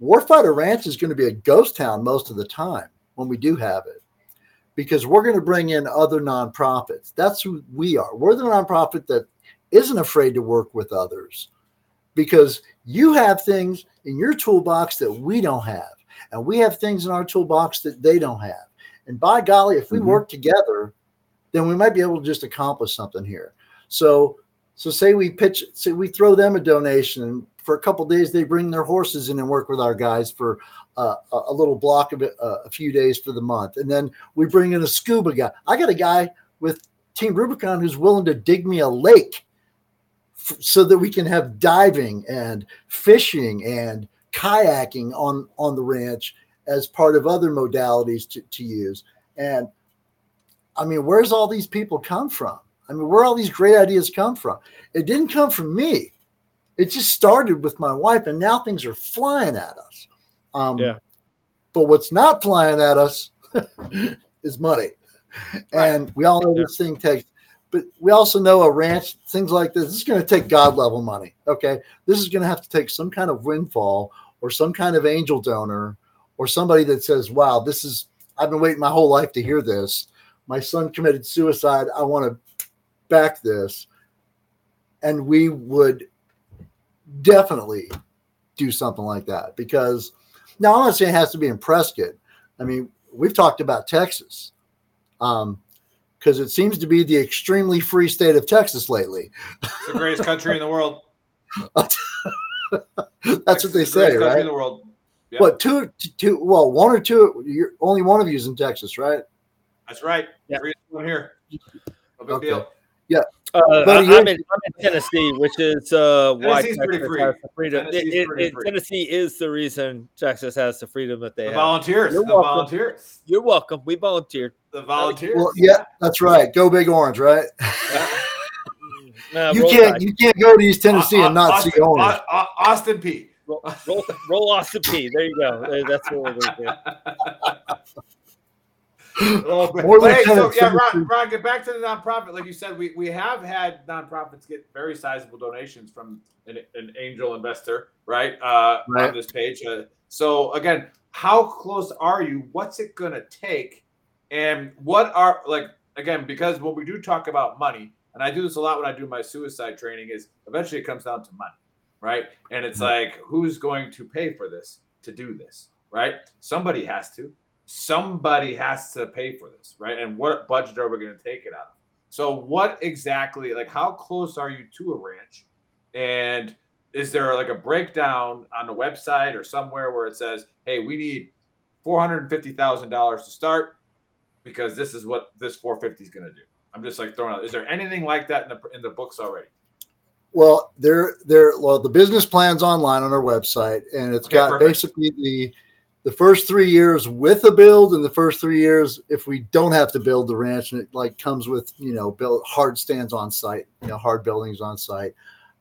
Warfighter Ranch is going to be a ghost town most of the time when we do have it because we're going to bring in other nonprofits. That's who we are. We're the nonprofit that isn't afraid to work with others because you have things in your toolbox that we don't have, and we have things in our toolbox that they don't have. And by golly, if we Mhm. work together, then we might be able to just accomplish something here. So, so say we pitch, say we throw them a donation, and for a couple days they bring their horses in and work with our guys for uh, a, a little block of it, uh, a few days for the month, and then we bring in a scuba guy. I got a guy with Team Rubicon who's willing to dig me a lake f- so that we can have diving and fishing and kayaking on on the ranch as part of other modalities to, to use. And I mean, where's all these people come from? I mean, where all these great ideas come from? It didn't come from me. It just started with my wife, and now things are flying at us. Um, Yeah. But what's not flying at us is money. And we all know this thing takes, but we also know a ranch, things like this, this is going to take God level money. Okay. This is going to have to take some kind of windfall or some kind of angel donor or somebody that says, wow, this is, I've been waiting my whole life to hear this. My son committed suicide. I want to back this. And we would definitely do something like that because now I'm not saying it has to be in Prescott. I mean, we've talked about Texas um, because it seems to be the extremely free state of Texas lately. It's the greatest country in the world. That's what they It's the greatest say, country right? in the world. Yeah. But two, two, well, one or two. You're only one of you is in Texas, right? That's right. Yeah. Free one here. No big Okay. deal. Uh, But I, am in, I'm in Tennessee, which is uh, why Tennessee's pretty Texas free. has the freedom. It- it- pretty it- free. Tennessee is the reason Texas has the freedom that they The have. volunteers. You're the welcome. volunteers. You're welcome. We volunteered. The volunteers. Well, yeah, that's right. Go Big Orange, right? Uh, you can't, Tide. you can't go to East Tennessee and not Austin, see Orange. Au- Au- Austin Peay roll, roll, roll Austin Peay There you go. That's what we're going to do. Oh, but, hey, so yeah, Ron, Ron, get back to the nonprofit. Like you said, we, we have had nonprofits get very sizable donations from an, an angel investor, right? Uh, Right. On this page. Uh, so again, how close are you? What's it gonna take? And what are like again? Because when we do talk about money, and I do this a lot when I do my suicide training, is eventually it comes down to money, right? And it's like, who's going to pay for this to do this, right? Somebody has to somebody has to pay for this, right? And what budget are we going to take it out of? So, what exactly, like, how close are you to a ranch? And is there like a breakdown on the website or somewhere where it says, hey, we need $450,000 to start because this is what this 450 is going to do? I'm just like throwing out. Is there anything like that in the in the books already? Well, they're they're well, the business plan's online on our website, and it's Okay, got perfect. basically the the first three years with a build, and the first three years if we don't have to build the ranch, and it like comes with you know build hard stands on site, you know hard buildings on site.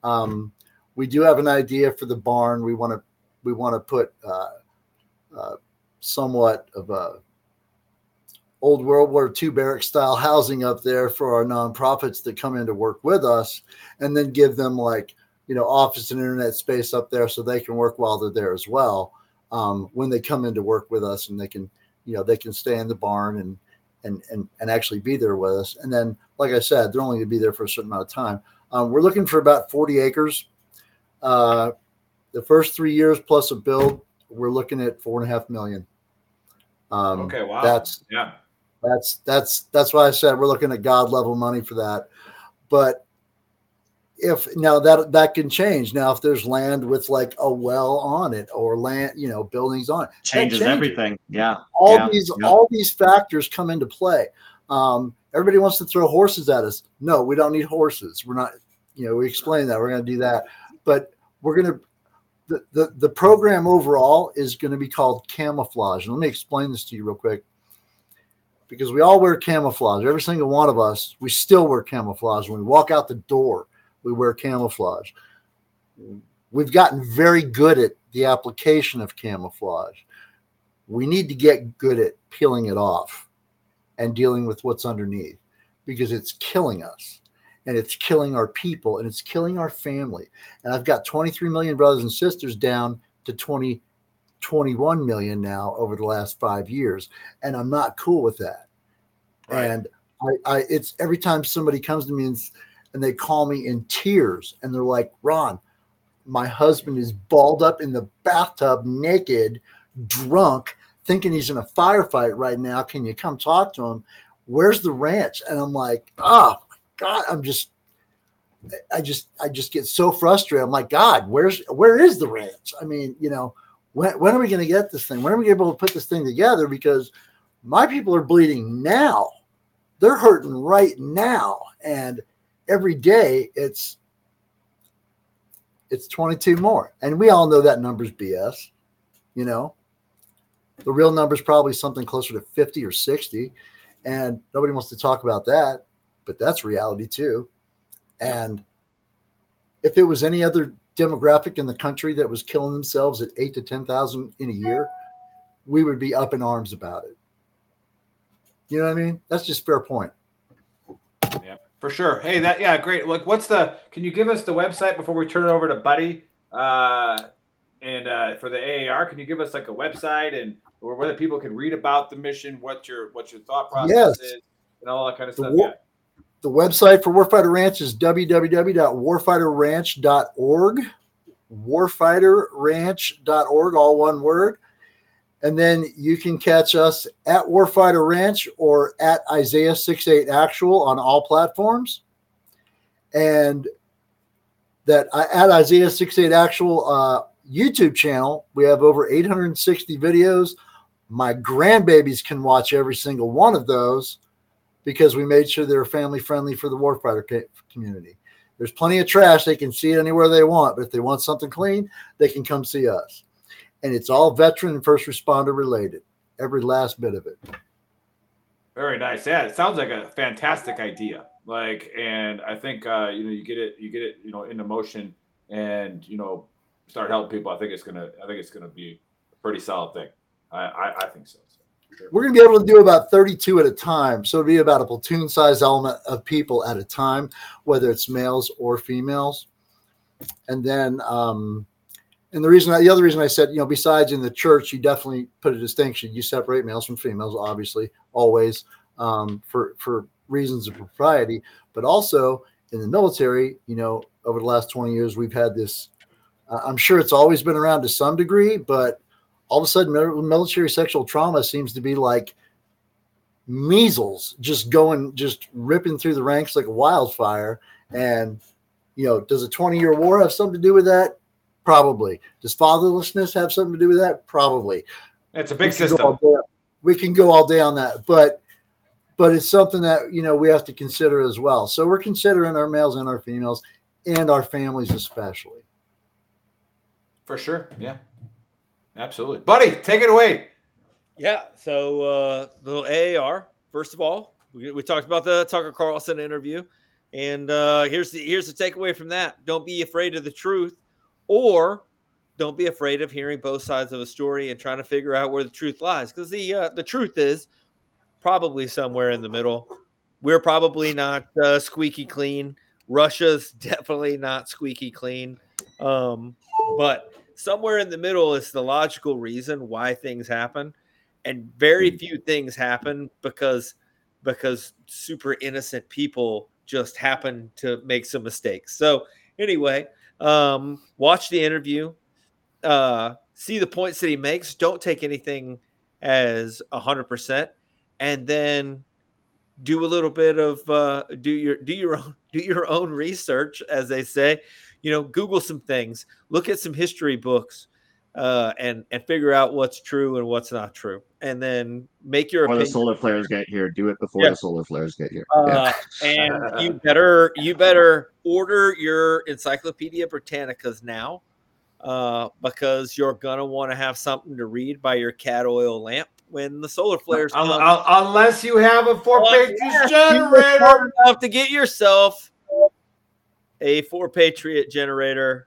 Um, we do have an idea for the barn. We want to we want to put uh, uh, somewhat of a old World War II barrack style housing up there for our nonprofits that come in to work with us, and then give them like you know office and internet space up there so they can work while they're there as well. Um, when they come in to work with us, and they can you know they can stay in the barn and and and and actually be there with us. And then, like I said, they're only going to be there for a certain amount of time. Um, we're looking for about forty acres. Uh, the first three years plus a build, we're looking at four and a half million. Um, Okay, wow. That's Yeah. that's that's that's why I said we're looking at God level money for that. But if now that that can change. Now if there's land with like a well on it or land you know buildings on it Changes changes. everything. Yeah. all Yeah, these yeah. all these factors come into play. Um everybody wants to throw horses at us. No we don't need horses. We're not you know we explain that. We're going to do that. But we're going to the, the the program overall is going to be called camouflage. And let me explain this to you real quick. Because we all wear camouflage. Every single one of us we still wear camouflage when we walk out the door we wear camouflage we've gotten very good at the application of camouflage we need to get good at peeling it off and dealing with what's underneath because it's killing us and it's killing our people and it's killing our family. And I've got 23 million brothers and sisters down to 20, 21 million now over the last five years. And I'm not cool with that. Right. And I, I, it's every time somebody comes to me and, and they call me in tears and they're like, Ron, my husband is balled up in the bathtub naked drunk, thinking he's in a firefight right now. Can you come talk to him? Where's the ranch? And I'm like, oh my God, I'm just I just I just get so frustrated. I'm like, God, where's where is the ranch? I mean, you know, when when are we gonna get this thing? When are we able to put this thing together? Because my people are bleeding now. They're hurting right now. And every day it's it's 22 more. And we all know that number's BS. You know, the real number is probably something closer to 50 or 60. And nobody wants to talk about that, but that's reality too. And if it was any other demographic in the country that was killing themselves at eight to 10,000 in a year, we would be up in arms about it. You know what I mean? That's just fair point. For sure. Hey, that yeah, great. Look, what's the? Can you give us the website before we turn it over to Buddy? Uh, and uh, for the AAR, can you give us like a website and or whether people can read about the mission, what your what your thought process Yes. is, and all that kind of The stuff? war- yeah. The website for Warfighter Ranch is www.warfighterranch.org. Warfighterranch.org, all one word. And then you can catch us at Warfighter Ranch or at Isaiah 68 Actual on all platforms. And that uh, at Isaiah 68 Actual uh, YouTube channel, we have over 860 videos. My grandbabies can watch every single one of those because we made sure they're family friendly for the warfighter community. There's plenty of trash. They can see it anywhere they want, but if they want something clean, they can come see us. And it's all veteran and first responder related, every last bit of it. Very nice. Yeah, it sounds like a fantastic idea. Like, and I think uh, you know, you get it, you get it, you know, into motion, and you know, start helping people. I think it's gonna, I think it's gonna be a pretty solid thing. I, I, I think so. sure. We're going to be able to do about 32 at a time. So it'll be about a platoon size element of people at a time, whether it's males or females. And then, um, and the reason, the other reason I said, you know, besides in the church, you definitely put a distinction. You separate males from females, obviously, always um, for for reasons of propriety. But also in the military, you know, over the last 20 years, we've had this. Uh, I'm sure it's always been around to some degree, but all of a sudden military sexual trauma seems to be like measles just going just ripping through the ranks like a wildfire and you know does a 20 year war have something to do with that probably does fatherlessness have something to do with that probably It's a big we can go system. all day- we can go all day on that but but it's something that you know we have to consider as well so we're considering our males and our females and our families especially For sure. Yeah. Absolutely. Buddy, take it away. Yeah. So uh, the little AAR. First of all, we, we talked about the Tucker Carlson interview, and uh, here's the here's the takeaway from that: don't be afraid of the truth, or don't be afraid of hearing both sides of a story and trying to figure out where the truth lies. Because the uh, the truth is probably somewhere in the middle. We're probably not uh, squeaky clean. Russia's definitely not squeaky clean. Um, but somewhere in the middle is the logical reason why things happen and very few things happen because because super innocent people just happen to make some mistakes so anyway um watch the interview. Uh see the points that he makes. Don't take anything as a hundred percent. And then do a little bit of uh do your do your own do your own research as they say. You know google some things. Look at some history books uh, and and figure out what's true and what's not true, and then make your Before the solar flares get here, do it before Yeah. the solar flares get here. Yeah. Uh, and you better you better order your Encyclopedia Britannicas now, uh, because you're gonna want to have something to read by your cat oil lamp when the solar flares Un- come. un- unless you have a four pages Unless you generator. smart enough to get yourself a 4Patriot generator.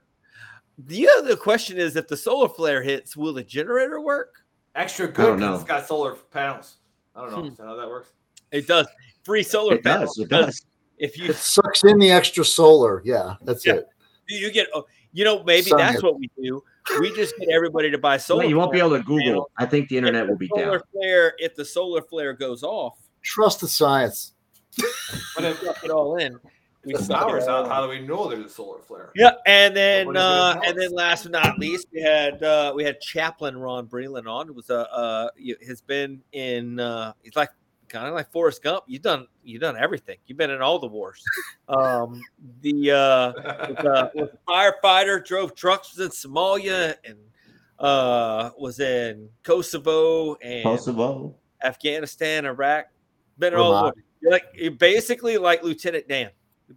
The other question is, if the solar flare hits, will the generator work? Extra good because it's got solar panels. I don't know. Hmm. Is that how that works? It does. Free solar It panels. does. It does. If you it sucks in the extra solar yeah that's Yeah. it you get, oh, you know, maybe Science. that's what we do. We just get everybody to buy solar. you won't be able to panels. Google. I think the internet the will be solar down. flare. If the solar flare goes off, trust the science But if suck it all in. We the suck it powers out, how do we know there's a solar flare? Yeah, and then uh, and then last but not least, we had uh, we had Chaplain Ron Breland on. It was a uh, you- has been in. Uh, he's like kind of like Forrest Gump. You've done you've done everything. You've been in all the wars. Um, the uh, was, uh, was a firefighter, drove trucks was in Somalia, and uh, was in Kosovo and Kosovo. Afghanistan, Iraq. Been in all the wars. You're like you're basically like Lieutenant Dan,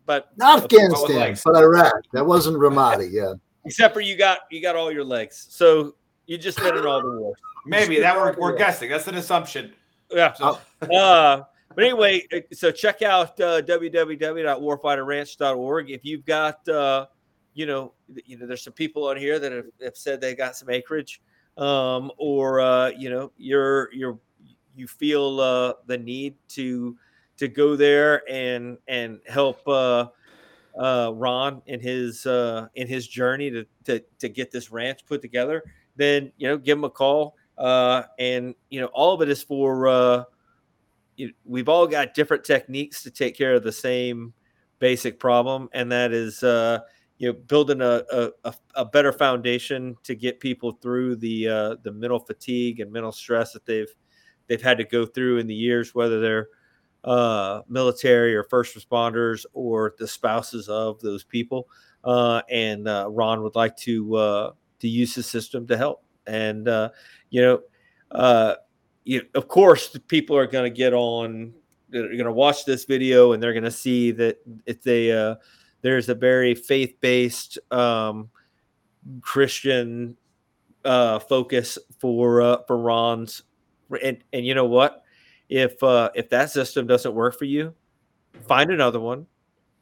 but not That's what I afghanistan but iraq that wasn't ramadi yeah except for you got you got all your legs, so you just did it all the war. Maybe that we're, we're guessing. That's an assumption. Yeah. So, uh, but anyway, uh, so check out uh, www.warfighterranch.org. If you've got, uh, you know, you know, there's some people on here that have, have said they got some acreage, um, or uh, you know, you're you're you feel uh, the need to to go there and and help uh, uh, Ron in his uh, in his journey to, to to get this ranch put together, then you know, give him a call. Uh, and you know, all of it is for uh, you, we've all got different techniques to take care of the same basic problem, and that is uh, you know building a, a, a- better foundation to get people through the uh, the mental fatigue and mental stress that they've they've had to go through in the years, whether they're uh, military or first responders or the spouses of those people. Uh, and uh, Ron would like to uh, to use his system to help. And uh, you know, uh, you, of course, the people are going to get on. They're going to watch this video and they're going to see that it's a uh, there's a very faith based um, Christian uh, focus for uh, for Ron's. And and you know what? If uh, if that system doesn't work for you, find another one,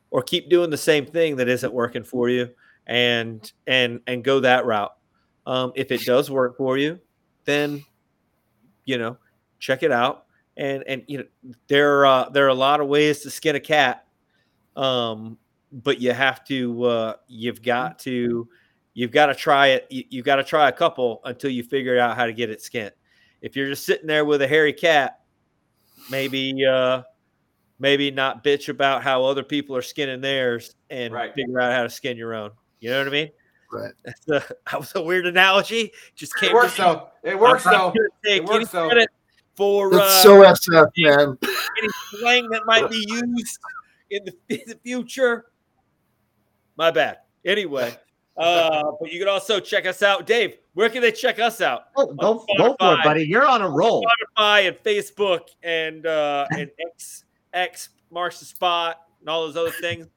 or keep doing the same thing that isn't working for you, and and and go that route. Um, if it does work for you, then you know check it out. And and you know there uh, there are a lot of ways to skin a cat, um, but you have to uh, you've got to you've got to try it. You, you've got to try a couple until you figure out how to get it skinned. If you're just sitting there with a hairy cat, maybe uh, maybe not bitch about how other people are skinning theirs and Right. figure out how to skin your own. You know what I mean? Right. That's a, that was a weird analogy. Just came it works to me. though. It works I'm though. not gonna take It works, any though. for It's uh, so SF, man. any slang that might be used in the, in the future. My bad. Anyway, uh, but you can also check us out, Dave. Where can they check us out? Oh, go, go for it, buddy. You're on a roll. Spotify and Facebook and uh, and X X marks the spot and all those other things.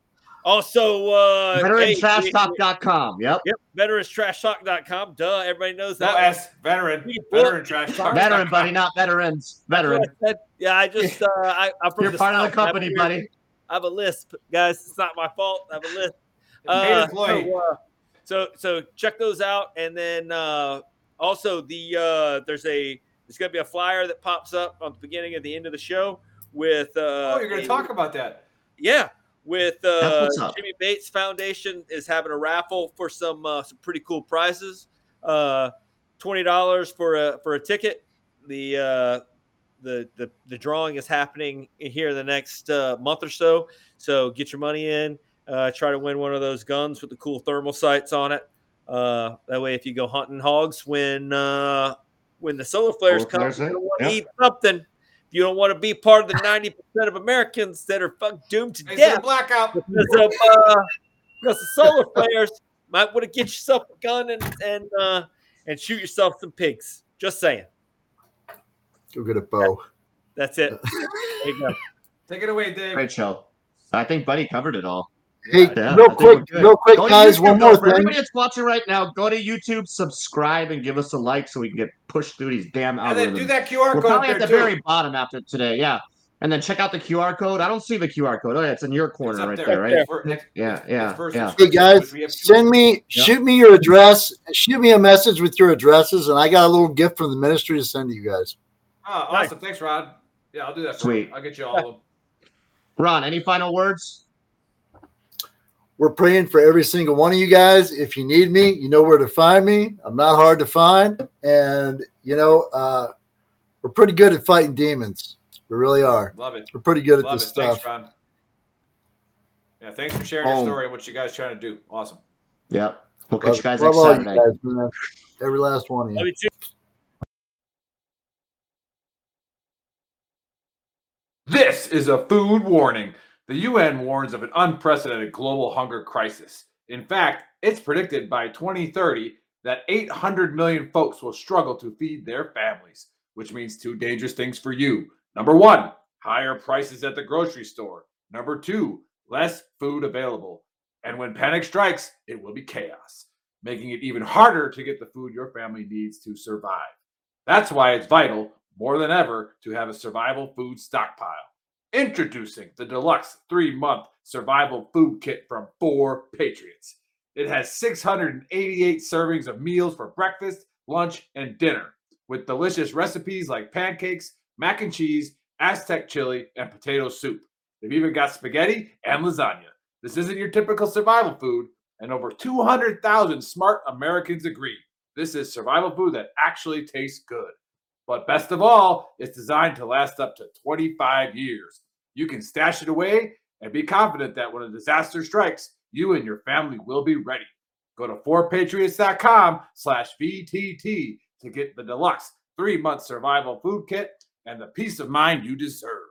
Also, uh, hey, VeteranTrashTalk.com. Yep. Yep, veteranstrashtalk.com. Duh, everybody knows No that. one. S. Veteran. Read a book. Veteran trash. talk. Veteran, buddy, not veterans. Veteran. I. Yeah, I just uh, I, I'm from You're part of the South. I company, buddy. I have a lisp, guys. It's not my fault. I have a lisp. Paid Uh, employee. so, uh, so so check those out, and then uh, also the uh, there's a there's gonna be a flyer that pops up on the beginning and the end of the show with uh, oh, you're going a- to talk about that. yeah with uh. Jimmy Bates Foundation is having a raffle for some uh, some pretty cool prizes. Uh, Twenty dollars for a for a ticket. The uh, the the the drawing is happening here in the next uh, month or so. So get your money in. Uh, try to win one of those guns with the cool thermal sights on it. Uh, that way, if you go hunting hogs when uh, when the solar flares Solar come, flares you don't want to yep. eat something. If you don't want to be part of the ninety percent of Americans that are fuck doomed to Hey, death blackout. because of uh, because the solar flares, might want to get yourself a gun and and uh, and shoot yourself some pigs. Just saying. Go get a bow. That's it. There you go. Take it away, Dave. Great show. I think Buddy covered it all. Hey, Yeah, real quick, we're real quick, Go guys. YouTube, One though, more for thing. everybody that's watching right now, go to YouTube, subscribe, and give us a like so we can get pushed through these damn And then do that QR We're code probably at the too. very bottom after today, yeah. And then check out the QR code. I don't see the QR code. Oh, yeah, it's in your corner right there. there, right? For- next- Yeah, yeah, yeah. Hey guys, which we have two send me, Yeah. shoot me your address, shoot me a message with your addresses, and I got a little gift from the ministry to send to you guys. Oh, Nice. awesome. Thanks, Rod. Yeah, I'll do that. for Sweet. you. I'll get you all of them. Ron, any final words? We're praying for every single one of you guys. If you need me, you know where to find me. I'm not hard to find, and you know uh, we're pretty good at fighting demons. We really are. Love it. We're pretty good at this it. Thanks, stuff. Ron. Yeah, thanks for sharing your Oh. story and what you guys trying to do. Awesome. Yep. We'll catch you guys next all you Saturday. guys, man. Every last one of you. Love you too. This is a food warning. The UN warns of an unprecedented global hunger crisis. In fact, it's predicted by 2030 that 800 million folks will struggle to feed their families, which means two dangerous things for you. Number one, higher prices at the grocery store. Number two, less food available. And when panic strikes, it will be chaos. making it even harder to get the food your family needs to survive. That's why it's vital, more than ever, to have a survival food stockpile. Introducing the deluxe three month survival food kit from Four Patriots. It has 688 servings of meals for breakfast, lunch, and dinner, with delicious recipes like pancakes, mac and cheese, Aztec chili, and potato soup. They've even got spaghetti and lasagna. This isn't your typical survival food, and over 200,000 smart Americans agree. This is survival food that actually tastes good. But best of all, it's designed to last up to 25 years. You can stash it away and be confident that when a disaster strikes, you and your family will be ready. Go to 4patriots.com slash VTT to get the deluxe three-month survival food kit and the peace of mind you deserve.